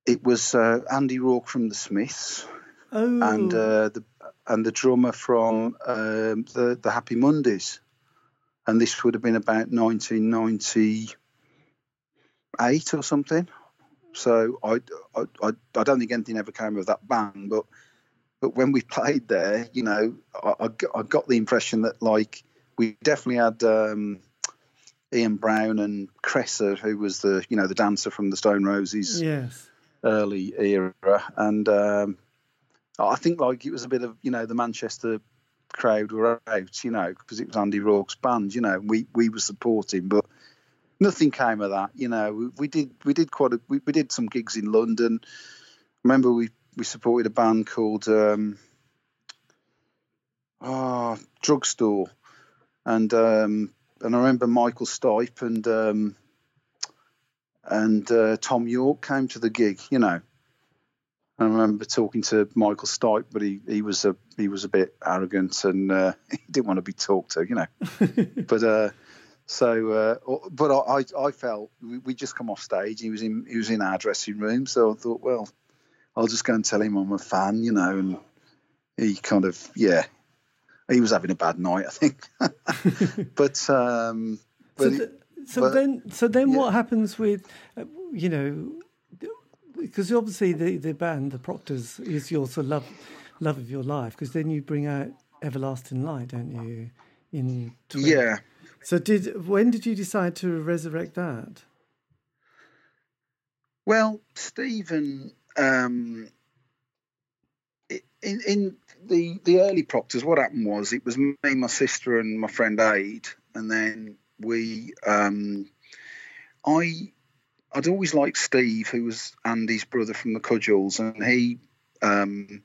it was uh, Andy Rourke from the Smiths oh. and uh, the and the drummer from um, the the Happy Mondays, and this would have been about 1998 or something. So I, I, I, I don't think anything ever came of that band, but but when we played there, you know, I, I got the impression that like we definitely had um, Ian Brown and Cressa, who was the you know the dancer from the Stone Roses, yes, early era, and um, I think like it was a bit of you know the Manchester crowd were out, you know, because it was Andy Rourke's band, you know, we we were supporting, but nothing came of that, you know. We, we did we did quite a we, we did some gigs in London. Remember we we supported a band called um, oh, Drugstore, and um, and I remember Michael Stipe and um, and uh, Thom Yorke came to the gig, you know. I remember talking to Michael Stipe, but he, he was a he was a bit arrogant and uh, he didn't want to be talked to, you know. but uh, so, uh, but I, I felt we, just come off stage. He was in he was in our dressing room, so I thought, well, I'll just go and tell him I'm a fan, you know. And he kind of yeah, he was having a bad night, I think. but um, but so, the, so but, then so then yeah. what happens with uh, you know because obviously the, the band, the Proctors, is your sort of love, love of your life. Because then you bring out Everlasting Light, don't you? In 20. yeah. So did when did you decide to resurrect that? Well, Stephen, um, in in the the early Proctors, what happened was it was me, my sister, and my friend Aid, and then we. Um, I I'd always liked Steve, who was Andy's brother from the Cudgels, and he um,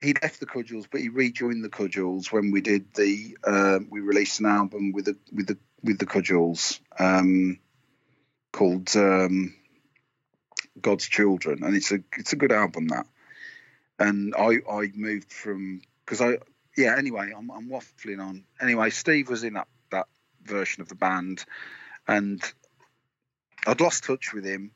he left the Cudgels, but he rejoined the Cudgels when we did the uh, we released an album with the with the with the Cudgels um, called um, God's Children, and it's a it's a good album that. And I I moved from because I yeah anyway I'm I'm waffling on anyway. Steve was in that that version of the band, and I'd lost touch with him.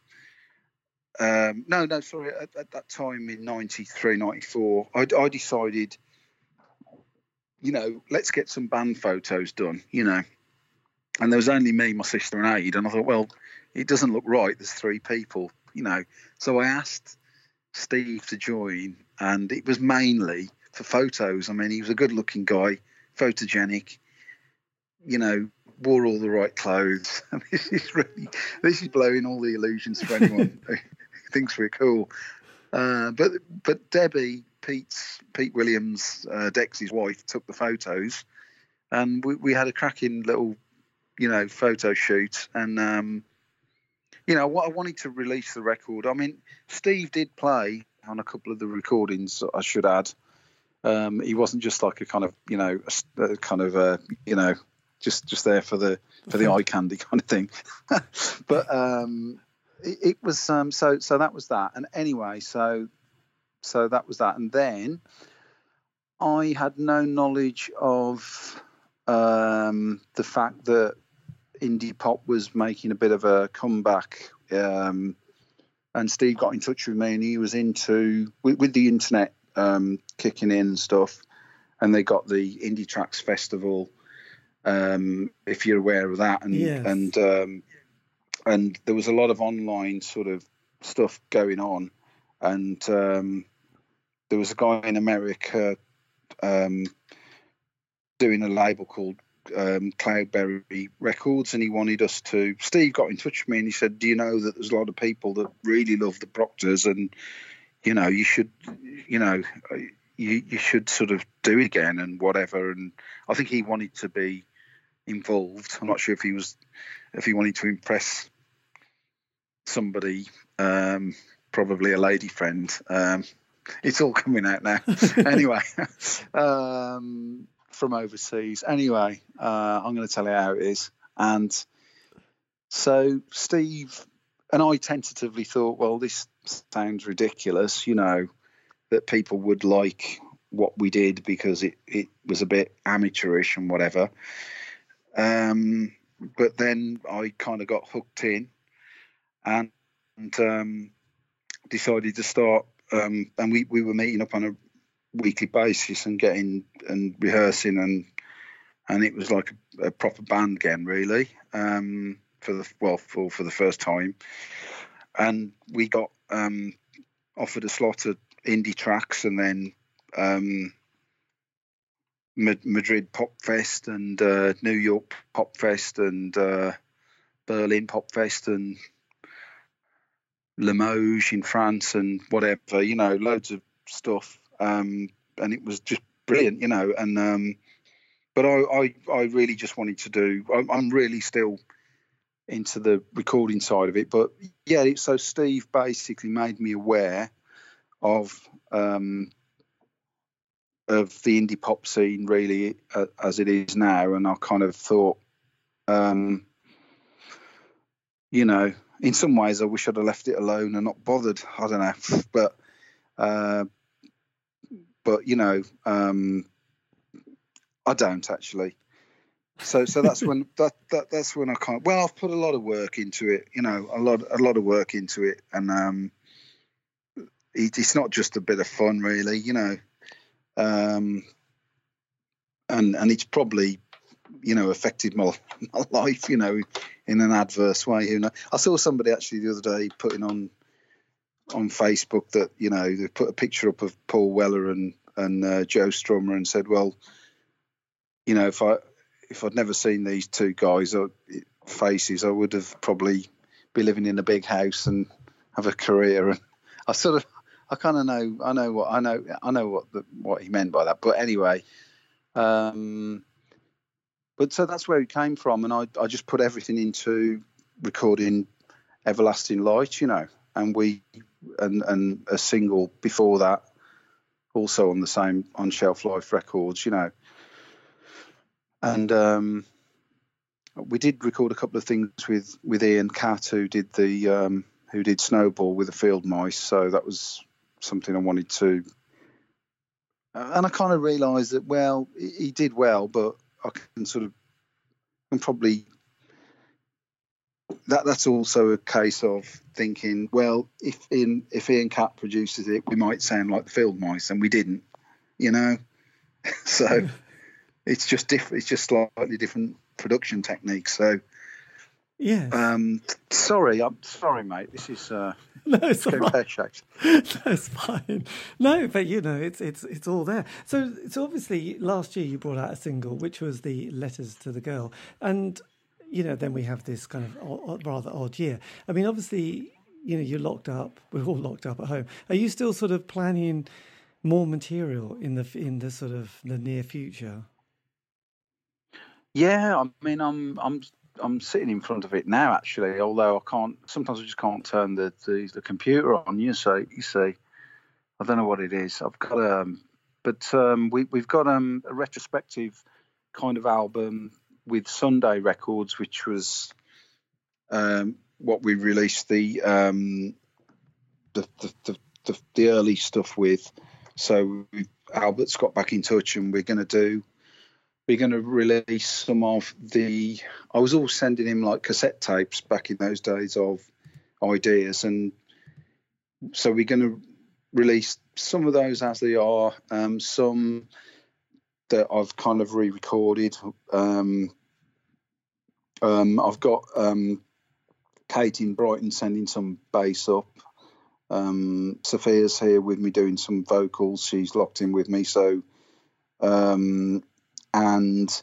Um, no, no, sorry. At, at, that time in 93, 94, I, I decided, you know, let's get some band photos done, you know. And there was only me, my sister, and Aid. And I thought, well, it doesn't look right. There's three people, you know. So I asked Steve to join, and it was mainly for photos. I mean, he was a good looking guy, photogenic, you know, wore all the right clothes. this is really this is blowing all the illusions for anyone thinks we're cool. Uh, but but Debbie Pete's Pete Williams, uh, Dexy's wife, took the photos, and we, we had a cracking little, you know, photo shoot. And um, you know, what I wanted to release the record. I mean, Steve did play on a couple of the recordings. I should add. Um, he wasn't just like a kind of you know a, a kind of a you know just just there for the for the eye candy kind of thing. but um, it, it, was um, so so that was that. And anyway, so so that was that. And then I had no knowledge of um, the fact that indie pop was making a bit of a comeback. Um, and Steve got in touch with me, and he was into with, with the internet um, kicking in and stuff and they got the Indie Tracks Festival. Um, if you're aware of that, and yes. and um, and there was a lot of online sort of stuff going on, and um, there was a guy in America um, doing a label called um, Cloudberry Records, and he wanted us to. Steve got in touch with me and he said, "Do you know that there's a lot of people that really love the Proctors, and you know you should, you know, you you should sort of do it again and whatever." And I think he wanted to be involved. I'm not sure if he was, if he wanted to impress somebody, um, probably a lady friend. Um, it's all coming out now. anyway, um, from overseas. Anyway, uh, I'm going to tell you how it is. And so Steve and I tentatively thought, well, this sounds ridiculous, you know, that people would like what we did because it, it was a bit amateurish and whatever. Um, but then I kind of got hooked in and, and um, decided to start. Um, and we, we were meeting up on a weekly basis and getting and rehearsing and and it was like a, a proper band again really um, for the well for for the first time and we got um, offered a slot at indie tracks and then um, Madrid Pop Fest and uh, New York Pop Fest and uh, Berlin Pop Fest and Limoges in France and whatever, you know, loads of stuff um, and it was just brilliant, you know. And um, but I, I, I really just wanted to do. I'm, I'm really still into the recording side of it, but yeah. So Steve basically made me aware of um, of the indie pop scene really uh, as it is now, and I kind of thought, um, you know, in some ways I wish I'd have left it alone and not bothered. I don't know, but uh, but you know, um, I don't actually. So so that's when that, that that's when I can't. Well, I've put a lot of work into it. You know, a lot a lot of work into it, and um, it, it's not just a bit of fun, really. You know, um, and and it's probably you know affected my, my life. You know, in an adverse way. You know, I saw somebody actually the other day putting on on Facebook that you know they put a picture up of Paul Weller and and uh, Joe Strummer and said, well, you know, if I if I'd never seen these two guys or uh, faces, I would have probably be living in a big house and have a career. And I sort of I kind of know I know what I know I know what the, what he meant by that. But anyway, um, but so that's where he came from, and I I just put everything into recording Everlasting Light, you know, and we and and a single before that, also on the same on Shelf Life Records, you know. And um, we did record a couple of things with with Ian Catt who did the um, who did Snowball with the Field Mice. So that was something I wanted to. And I kind of realised that well, he did well, but I can sort of can probably that that's also a case of thinking, well, if Ian if Ian Catt produces it, we might sound like the Field Mice, and we didn't, you know. so it's just different. It's just slightly different production techniques. So yeah. Um, sorry, I'm sorry, mate. This is uh, no, it's all right. That's fine. No, but you know, it's it's it's all there. So so obviously, last year you brought out a single, which was the "Letters to the Girl," and you know, then we have this kind of rather odd year. I mean, obviously, you know, you're locked up. We're all locked up at home. Are you still sort of planning more material in the in the sort of the near future? Yeah, I mean, I'm I'm I'm sitting in front of it now actually. Although I can't, sometimes I just can't turn the the, the computer on. You see, you see, I don't know what it is. I've got um, but um, we we've got um a retrospective kind of album with Sunday Records, which was um, what we released the, um, the, the, the, the, the early stuff with. So Albert's got back in touch, and we're going to do. We're going to release some of the. I was all sending him like cassette tapes back in those days of ideas, and so we're going to release some of those as they are. Um, some that I've kind of re-recorded. Um, um, I've got um, Kate in Brighton sending some bass up. Um, Sophia's here with me doing some vocals. She's locked in with me. So, um, and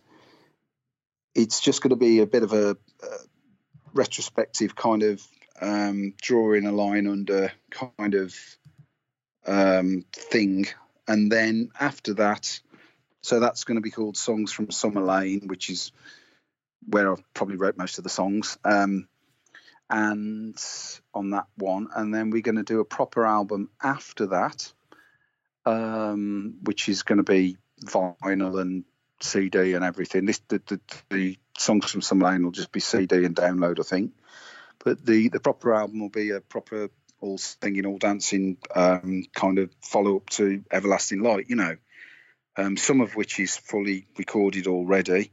it's just going to be a bit of a, a retrospective kind of um, drawing a line under kind of um, thing. And then after that, so that's going to be called Songs from Summer Lane, which is where I've probably wrote most of the songs. Um, and on that one, and then we're going to do a proper album after that, um, which is going to be vinyl and CD and everything. This the, the, the songs from Summer Lane will just be CD and download, I think. But the the proper album will be a proper all singing, all dancing um, kind of follow up to Everlasting Light. You know, um, some of which is fully recorded already,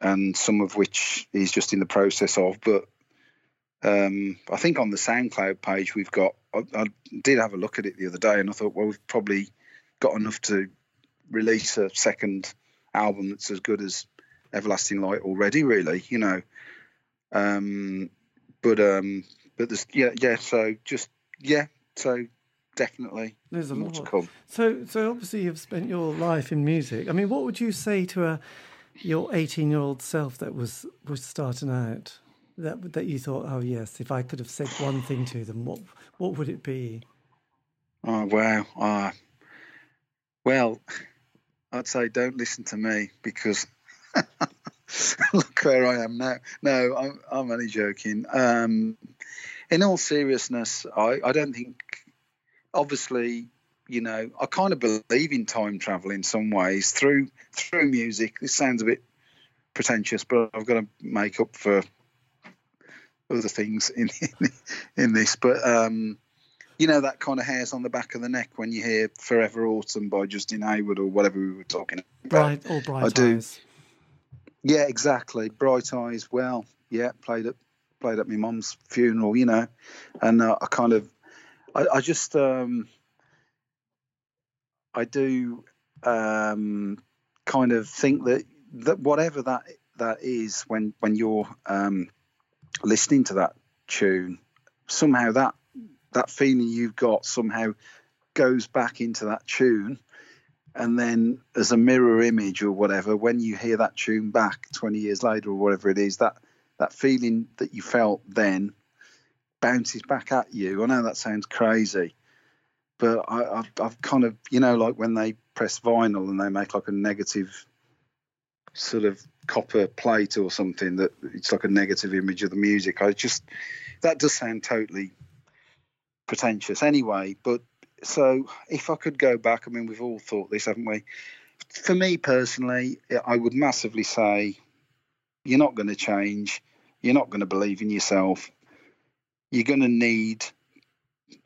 and some of which is just in the process of. But um, I think on the SoundCloud page we've got. I, I, did have a look at it the other day, and I thought, well, we've probably got enough to release a second album that's as good as Everlasting Light already. Really, you know. Um, but um, but there's yeah yeah. So just yeah. So definitely. There's a lot. To come. So, so obviously you've spent your life in music. I mean, what would you say to a your 18 year old self that was was starting out? That that you thought, oh yes, if I could have said one thing to them, what what would it be? Oh wow. Uh, well, I'd say don't listen to me because look where I am now. No, I'm, I'm only joking. Um, in all seriousness, I, I don't think obviously, you know, I kind of believe in time travel in some ways through through music. This sounds a bit pretentious, but I've got to make up for other things in in, in this. But um, you know that kind of hairs on the back of the neck when you hear "Forever Autumn" by Justin Hayward or whatever we were talking about. Bright or bright I do. Eyes. Yeah, exactly. Bright eyes. Well, yeah, played at played at my mum's funeral, you know, and uh, I kind of I, I just um, I do um, kind of think that that whatever that that is when when you're um, listening to that tune, somehow that that feeling you've got somehow goes back into that tune and then as a mirror image or whatever when you hear that tune back 20 years later or whatever it is that that feeling that you felt then bounces back at you. I know that sounds crazy, but I, have I've kind of, you know, like when they press vinyl and they make like a negative sort of copper plate or something that it's like a negative image of the music. I just, that does sound totally pretentious anyway. But so if I could go back, I mean, we've all thought this, haven't we? For me personally, I would massively say you're not going to change. You're not going to believe in yourself you're going to need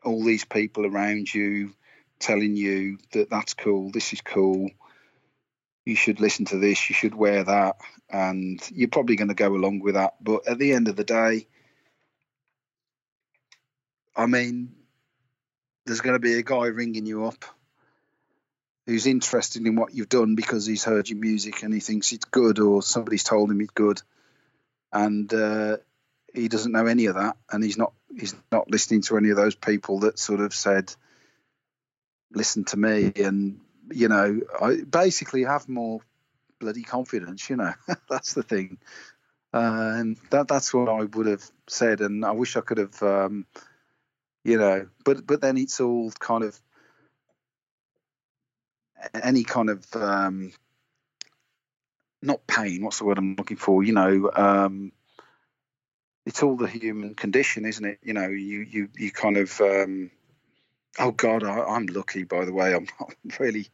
all these people around you telling you that that's cool, this is cool, you should listen to this, you should wear that, and you're probably going to go along with that. But at the end of the day, I mean, there's going to be a guy ringing you up who's interested in what you've done because he's heard your music and he thinks it's good, or somebody's told him it's good, and uh, he doesn't know any of that, and he's not he's not listening to any of those people that sort of said, "Listen to me," and you know, I basically have more bloody confidence. You know, that's the thing, uh, and that that's what I would have said, and I wish I could have, um, you know, but but then it's all kind of any kind of um, not pain. What's the word I'm looking for? You know. Um, it's all the human condition, isn't it? You know, you you you kind of um, oh God, I, am lucky. By the way, I'm not really,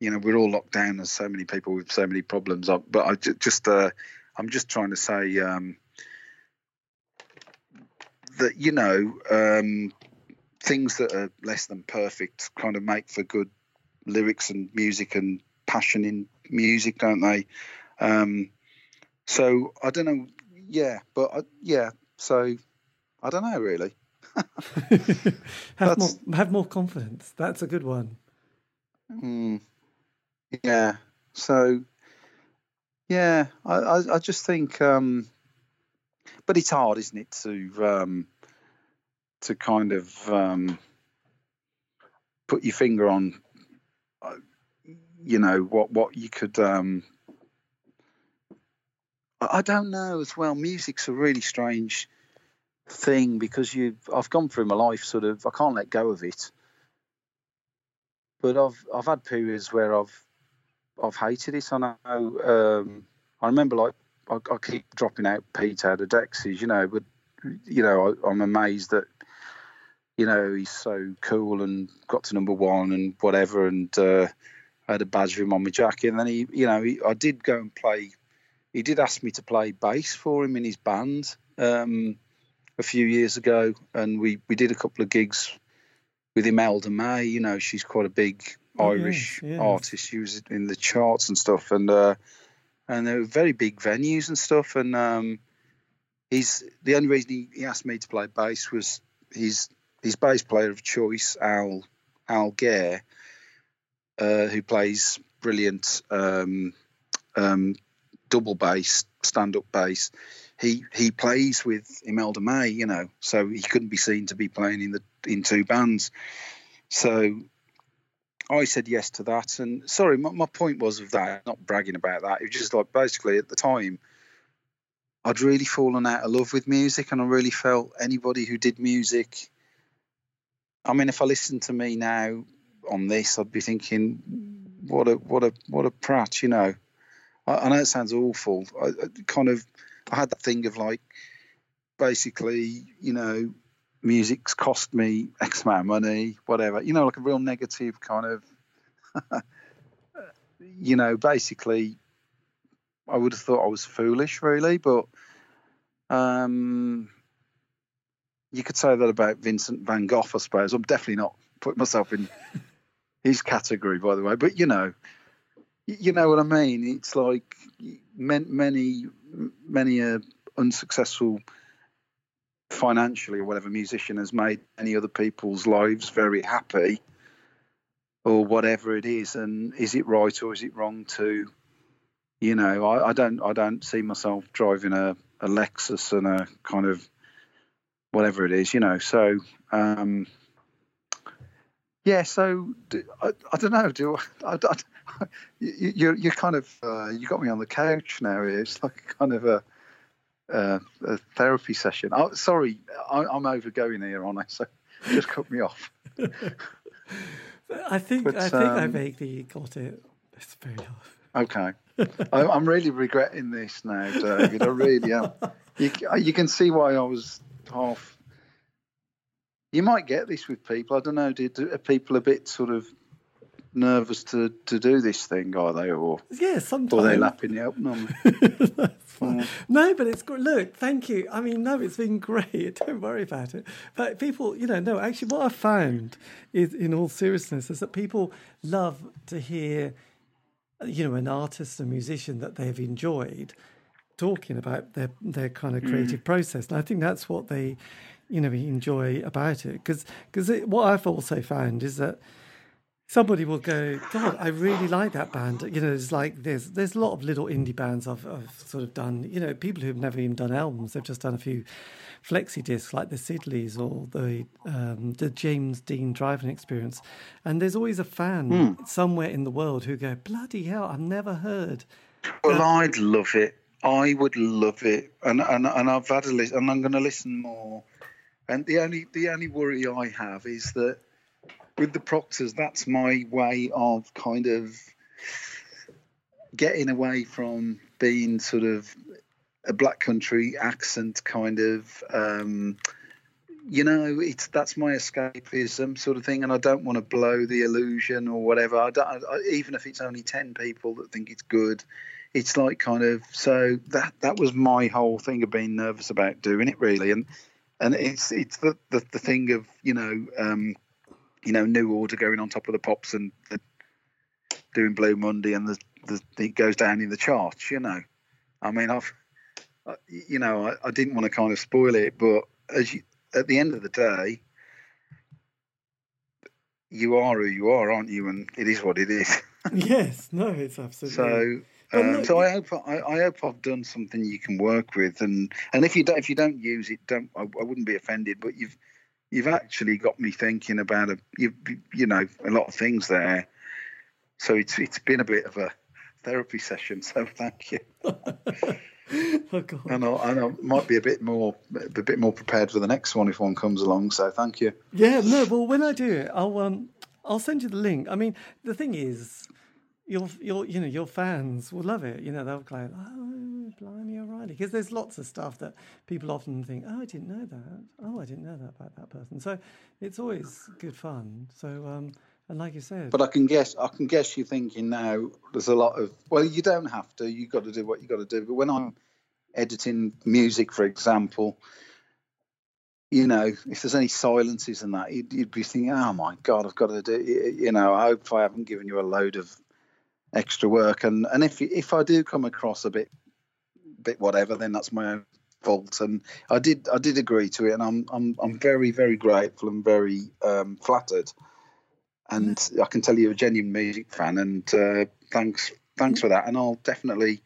you know, we're all locked down. There's so many people with so many problems. But I just uh, I'm just trying to say um, that you know um, things that are less than perfect kind of make for good lyrics and music and passion in music, don't they? Um, so I don't know yeah, but uh, yeah. So I don't know really. have more have more confidence. That's a good one. Mm, yeah, So, yeah, I, I, I just think, um, but it's hard, isn't it, to um, to kind of um, put your finger on, uh, you know, what what you could. Um, I don't know as well. Music's a really strange thing because you I've gone through my life sort of I can't let go of it. But I've I've had periods where I've I've hated it. I know um, I remember like I, I, keep dropping out Pete out of Dexys, you know, but you know I, I'm amazed that you know he's so cool and got to number one and whatever and uh, I had a badge of him on my jacket and then he you know he, I did go and play he did ask me to play bass for him in his band um, a few years ago, and we we did a couple of gigs with Imelda May. You know, she's quite a big oh, Irish yes, yes. artist. She was in the charts and stuff, and uh, and they were very big venues and stuff. And um, he's the only reason he, he asked me to play bass was his his bass player of choice, Al Al Gare, uh, who plays brilliant um, um, double bass, stand up bass he he plays with Imelda May, you know, so he couldn't be seen to be playing in the in two bands. So I said yes to that. And sorry, my, my point was of that, not bragging about that. It was just like basically at the time, I'd really fallen out of love with music, and I really felt anybody who did music. I mean, if I listened to me now on this, I'd be thinking, what a what a what a prat, you know. I, I know it sounds awful. I, I kind of I had that thing of like, basically, you know, music's cost me X amount of money, whatever. You know, like a real negative kind of, you know, basically, I would have thought I was foolish, really, but um, you could say that about Vincent van Gogh, I suppose. I'm definitely not putting myself in his category, by the way, but you know, you know what I mean. It's like many, many a unsuccessful financially or whatever musician has made any other people's lives very happy or whatever it is and is it right or is it wrong to you know I, I don't I don't see myself driving a, a Lexus and a kind of whatever it is you know so um yeah so I, I don't know do I, I, you, are you're kind of uh, you got me on the couch now. It's like kind of a, a, a therapy session. Oh, sorry, I, am overgoing here, on I? So just cut me off. I think but, I think um, I vaguely got it. It's very hard. Okay. I, am really regretting this now, David. I really am. You, you can see why I was half. You might get this with people. I don't know. Do, are people a bit sort of nervous to, to do this thing, are they? Or yeah, sometimes. Or they lapping you up yeah. No, but it's good. Look, thank you. I mean, no, it's been great. Don't worry about it. But people, you know, no, actually, what I've found is, in all seriousness, is that people love to hear, you know, an artist, a musician that they've enjoyed talking about their their kind of creative mm. process, and I think that's what they, you know, enjoy about it. Because because what I've also found is that somebody will go, God, I really like that band. You know, it's like there's there's a lot of little indie bands I've, I've sort of done. You know, people who've never even done albums. They've just done a few flexi discs like the Siddeleys or the um, the James Dean driving experience. And there's always a fan mm. somewhere in the world who go, bloody hell, I've never heard. Well, I'd love it. I would love it, and and and I've had a list, and I'm going to listen more. And the only the only worry I have is that with the Proctors, that's my way of kind of getting away from being sort of a black country accent kind of um, you know it's that's my escapism sort of thing and i don't want to blow the illusion or whatever. I don't I, even if it's only 10 people that think it's good it's like kind of so that that was my whole thing of being nervous about doing it really. And and it's it's the the, the thing of you know um, you know, New Order going on top of the pops and the, doing Blue Monday, and the, the it goes down in the charts. You know, I mean, I've, you know, I, I didn't want to kind of spoil it, but as you, at the end of the day, you are who you are, aren't you? And it is what it is. yes, no, it's absolutely. So, um, so I hope I, I, hope I've done something you can work with, and and if you don't if you don't use it, don't I, I wouldn't be offended. But you've you've actually got me thinking about a you you know a lot of things there. So it's it's been a bit of a therapy session. So thank you. oh, God. And I, and I might be a bit more a bit more prepared for the next one if one comes along. So thank you. Yeah, no. Well, when I do it, I'll um I'll send you the link. I mean, the thing is, your your you know your fans will love it. You know they'll go, oh, blimey, O'Reilly, because there's lots of stuff that people often think, oh, I didn't know that. Oh, I didn't know that about that person. So it's always good fun. So um, and like you said, but I can guess I can guess you're thinking now. There's a lot of well, you don't have to. You've got to do what you've got to do. But when I'm editing music, for example, you know, if there's any silences and that, you'd, you'd, be thinking, oh my God, I've got to do, you know, I hope I haven't given you a load of extra work. And, and if, if I do come across a bit, bit whatever, then that's my own fault. And I did, I did agree to it. And I'm, I'm, I'm very, very grateful and very um, flattered. And I can tell you're a genuine music fan and uh, thanks, thanks for that. And I'll definitely,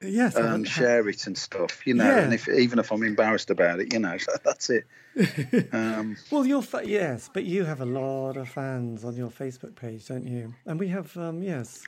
yes, um, share it and stuff, you know. Yeah. And if even if I'm embarrassed about it, you know, that's it. Um, well, you're fa- yes, but you have a lot of fans on your Facebook page, don't you? And we have um, yes.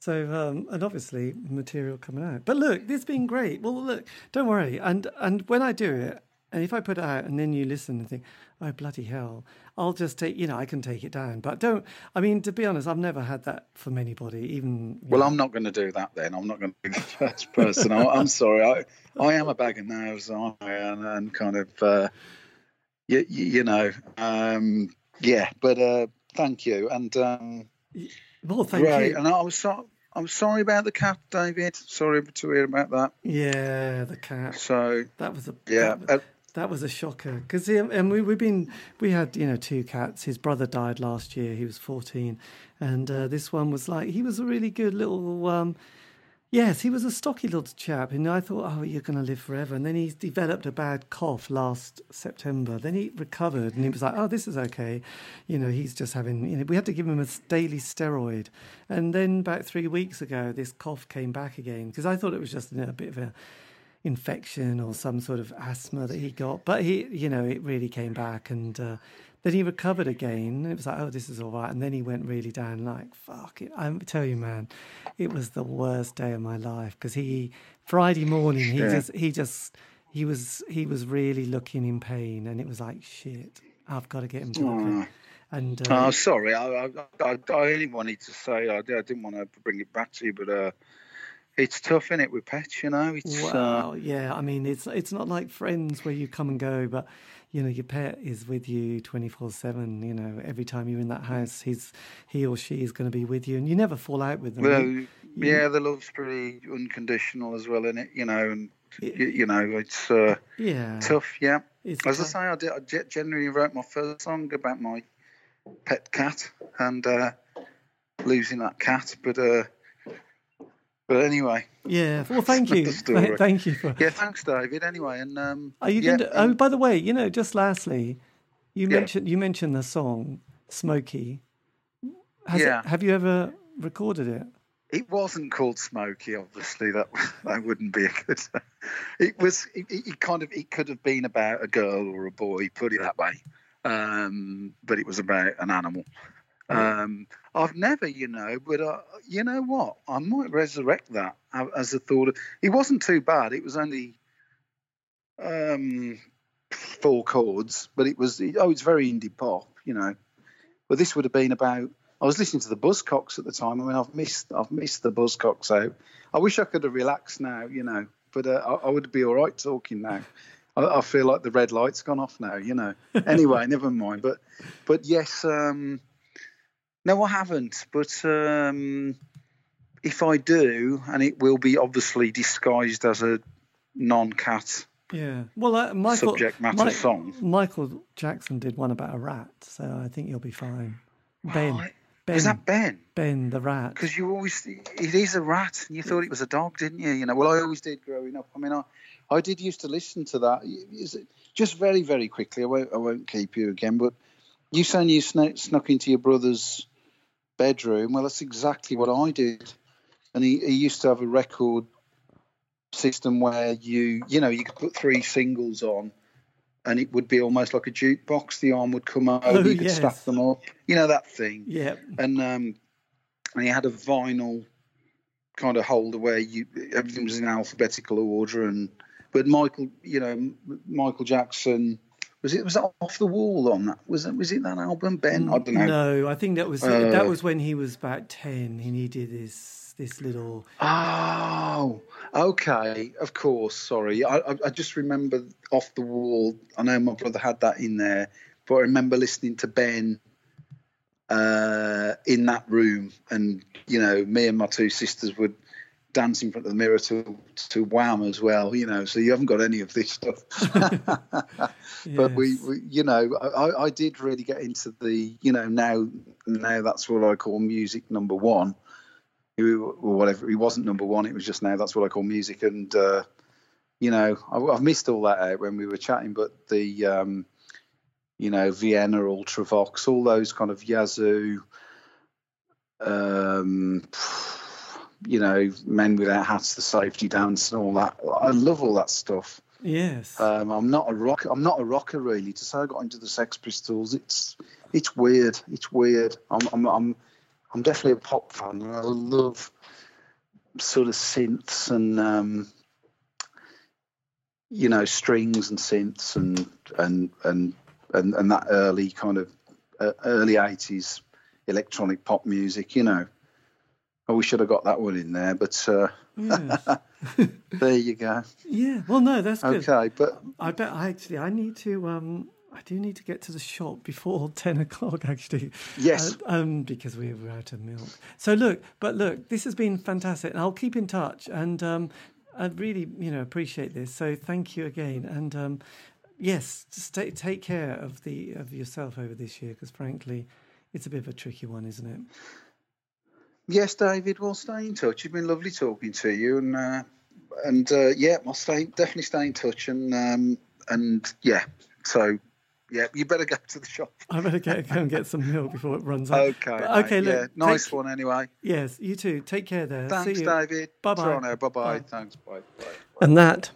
So um, and obviously material coming out. But look, this has been great. Well, look, don't worry. And and when I do it, and if I put it out and then you listen and think, oh, bloody hell, I'll just take, you know, I can take it down. But don't, I mean, to be honest, I've never had that from anybody, even. Well, know. I'm not going to do that then. I'm not going to be the first person. I, am sorry. I, I am a bag of nerves, I? And, and kind of, uh, you, you know, um, yeah, but uh, thank you. And, um, well, thank great. you. And I was sorry. I'm sorry about the cat, David. Sorry to hear about that. Yeah, the cat. So that was a yeah. That, uh, that was a shocker because and we we've been we had you know two cats. His brother died last year. He was fourteen, and uh, this one was like he was a really good little. Um, yes, he was a stocky little chap, and I thought, oh, you're going to live forever. And then he developed a bad cough last September. Then he recovered, and he was like, oh, this is okay. You know, he's just having. You know, we had to give him a daily steroid, and then about three weeks ago, this cough came back again because I thought it was just you know, a bit of a infection or some sort of asthma that he got. But he, you know, it really came back and uh, then he recovered again. It was like, oh, this is all right. And then he went really down, like, fuck it. I tell you, man, it was the worst day of my life because he, Friday morning, he just, he just, he was, he was really looking in pain and it was like, shit, I've got to get him talking. And uh, oh, sorry, I, I, I, I, only wanted to say I, I didn't want to bring it back to you, but uh, it's tough, isn't it, with pets? You know, it's uh, well, uh... yeah. I mean, it's it's not like friends where you come and go, but you know, your pet is with you twenty four seven. You know, every time you're in that house, he's he or she is going to be with you, and you never fall out with them. Well, you, yeah, the love's pretty unconditional as well, in it. You know, and it, you, you, know, it's uh, yeah tough. Yeah, it's as I say, I, did, I generally wrote my first song about my pet cat and uh, losing that cat, but. Uh, but anyway. Yeah. Well, thank you. thank you for. Yeah. Thanks, David. Anyway, and um, are you yeah, going to? Um, oh, by the way, you know, just lastly, you yeah. mentioned you mentioned the song "Smoky." Has yeah. It, have you ever recorded it? It wasn't called Smoky, obviously. That that wouldn't be a good. It was. It, it, kind of. It could have been about a girl or a boy. Put it that way. Um, but it was about an animal. Um, I've never, you know, but uh, you know what? I might resurrect that as a thought. It wasn't too bad. It was only um, four chords, but it was oh, it's very indie pop, you know. But this would have been about. I was listening to the Buzzcocks at the time. I mean, I've missed I've missed the Buzzcocks out. I wish I could have relaxed now, you know, but uh, I, I, would be all right talking now. I, I, feel like the red light's gone off now, you know. Anyway, never mind. But but yes. Um, no, I haven't. But um, if I do, and it will be obviously disguised as a non-cat. Yeah. Well, uh, Michael, subject matter Mike, song. Michael Jackson did one about a rat, so I think you'll be fine. Ben. Oh, ben. Is that Ben? Ben the rat. Because you always, it is a rat, and you thought it was a dog, didn't you? You know. Well, I always did growing up. I mean, I, I did used to listen to that. Just very, very quickly. I won't, I won't keep you again, but you saying you snuck, snuck into your brother's bedroom. Well, that's exactly what I did. And he, he used to have a record system where you you know you could put three singles on and it would be almost like a jukebox the arm would come over oh, you could yes. stack them up you know that thing yeah and um and he had a vinyl kind of holder where you everything was in alphabetical order and but michael you know michael jackson was it was that off the wall on that was it was it that album ben i don't know no i think that was uh, that was when he was about 10 and he did this this little. Oh, okay. Of course. Sorry, I, I just remember off the wall. I know my brother had that in there, but I remember listening to Ben uh, in that room, and you know, me and my two sisters would dance in front of the mirror to to Wham as well. You know, so you haven't got any of this stuff. yes. But we, we, you know, I, I did really get into the, you know, now now that's what I call music number one or whatever. He wasn't number one. It was just now that's what I call music. And uh, you know, I, have missed all that out when we were chatting. But the um, you know Vienna, Ultravox, all those kind of Yazoo, um, you know, Men Without Hats, the Safety Dance, and all that. I love all that stuff. Yes. Um, I'm not a rock. I'm not a rocker really. To say I got into the Sex Pistols, it's it's weird. It's weird. I'm I'm, I'm I'm definitely a pop fan. I love sort of synths and um, you know strings and synths and and and and, and that early kind of uh, early 80s electronic pop music. You know, I wish I'd have got that one in there, but uh, there you go. Yeah. Well, no, that's good. Okay, but I bet I actually I need to um I do need to get to the shop before 10 o'clock, actually. Yes. Uh, um, because we were out of milk. So, look, but look, this has been fantastic. And I'll keep in touch. And um, I really, you know, appreciate this. So, thank you again. And um, yes, just take, take care of, the, of yourself over this year because, frankly, it's a bit of a tricky one, isn't it? Yes, David. Well, stay in touch. It's been lovely talking to you. And, uh, and uh, yeah, I'll stay, definitely stay in touch. And, um, and yeah, so yeah, you better go to the shop. I better get, go and get some milk before it runs out. Okay. But, okay. Look, yeah, nice take, one anyway. Yes, you too. Take care there. Thanks, David. Bye bye. Bye bye. Thanks. Bye. bye. And that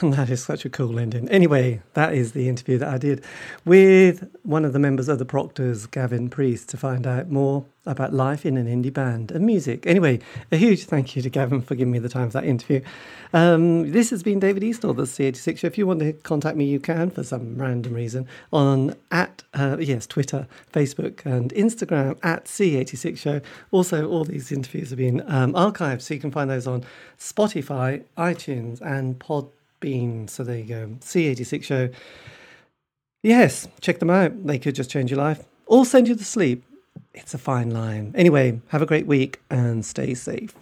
and that is such a cool ending. Anyway, that is the interview that I did with one of the members of the Proctors, Gavin Priest, to find out more about life in an indie band and music. Anyway, a huge thank you to Gavin for giving me the time for that interview. Um, this has been David Eastaugh, the C86 Show. If you want to contact me, you can for some random reason on at uh, yes Twitter, Facebook, and Instagram at C86 Show. Also, all these interviews have been um, archived, so you can find those on Spotify, iTunes, and Pod been. So there you go. C86 show. Yes, check them out. They could just change your life or send you to sleep. It's a fine line. Anyway, have a great week and stay safe.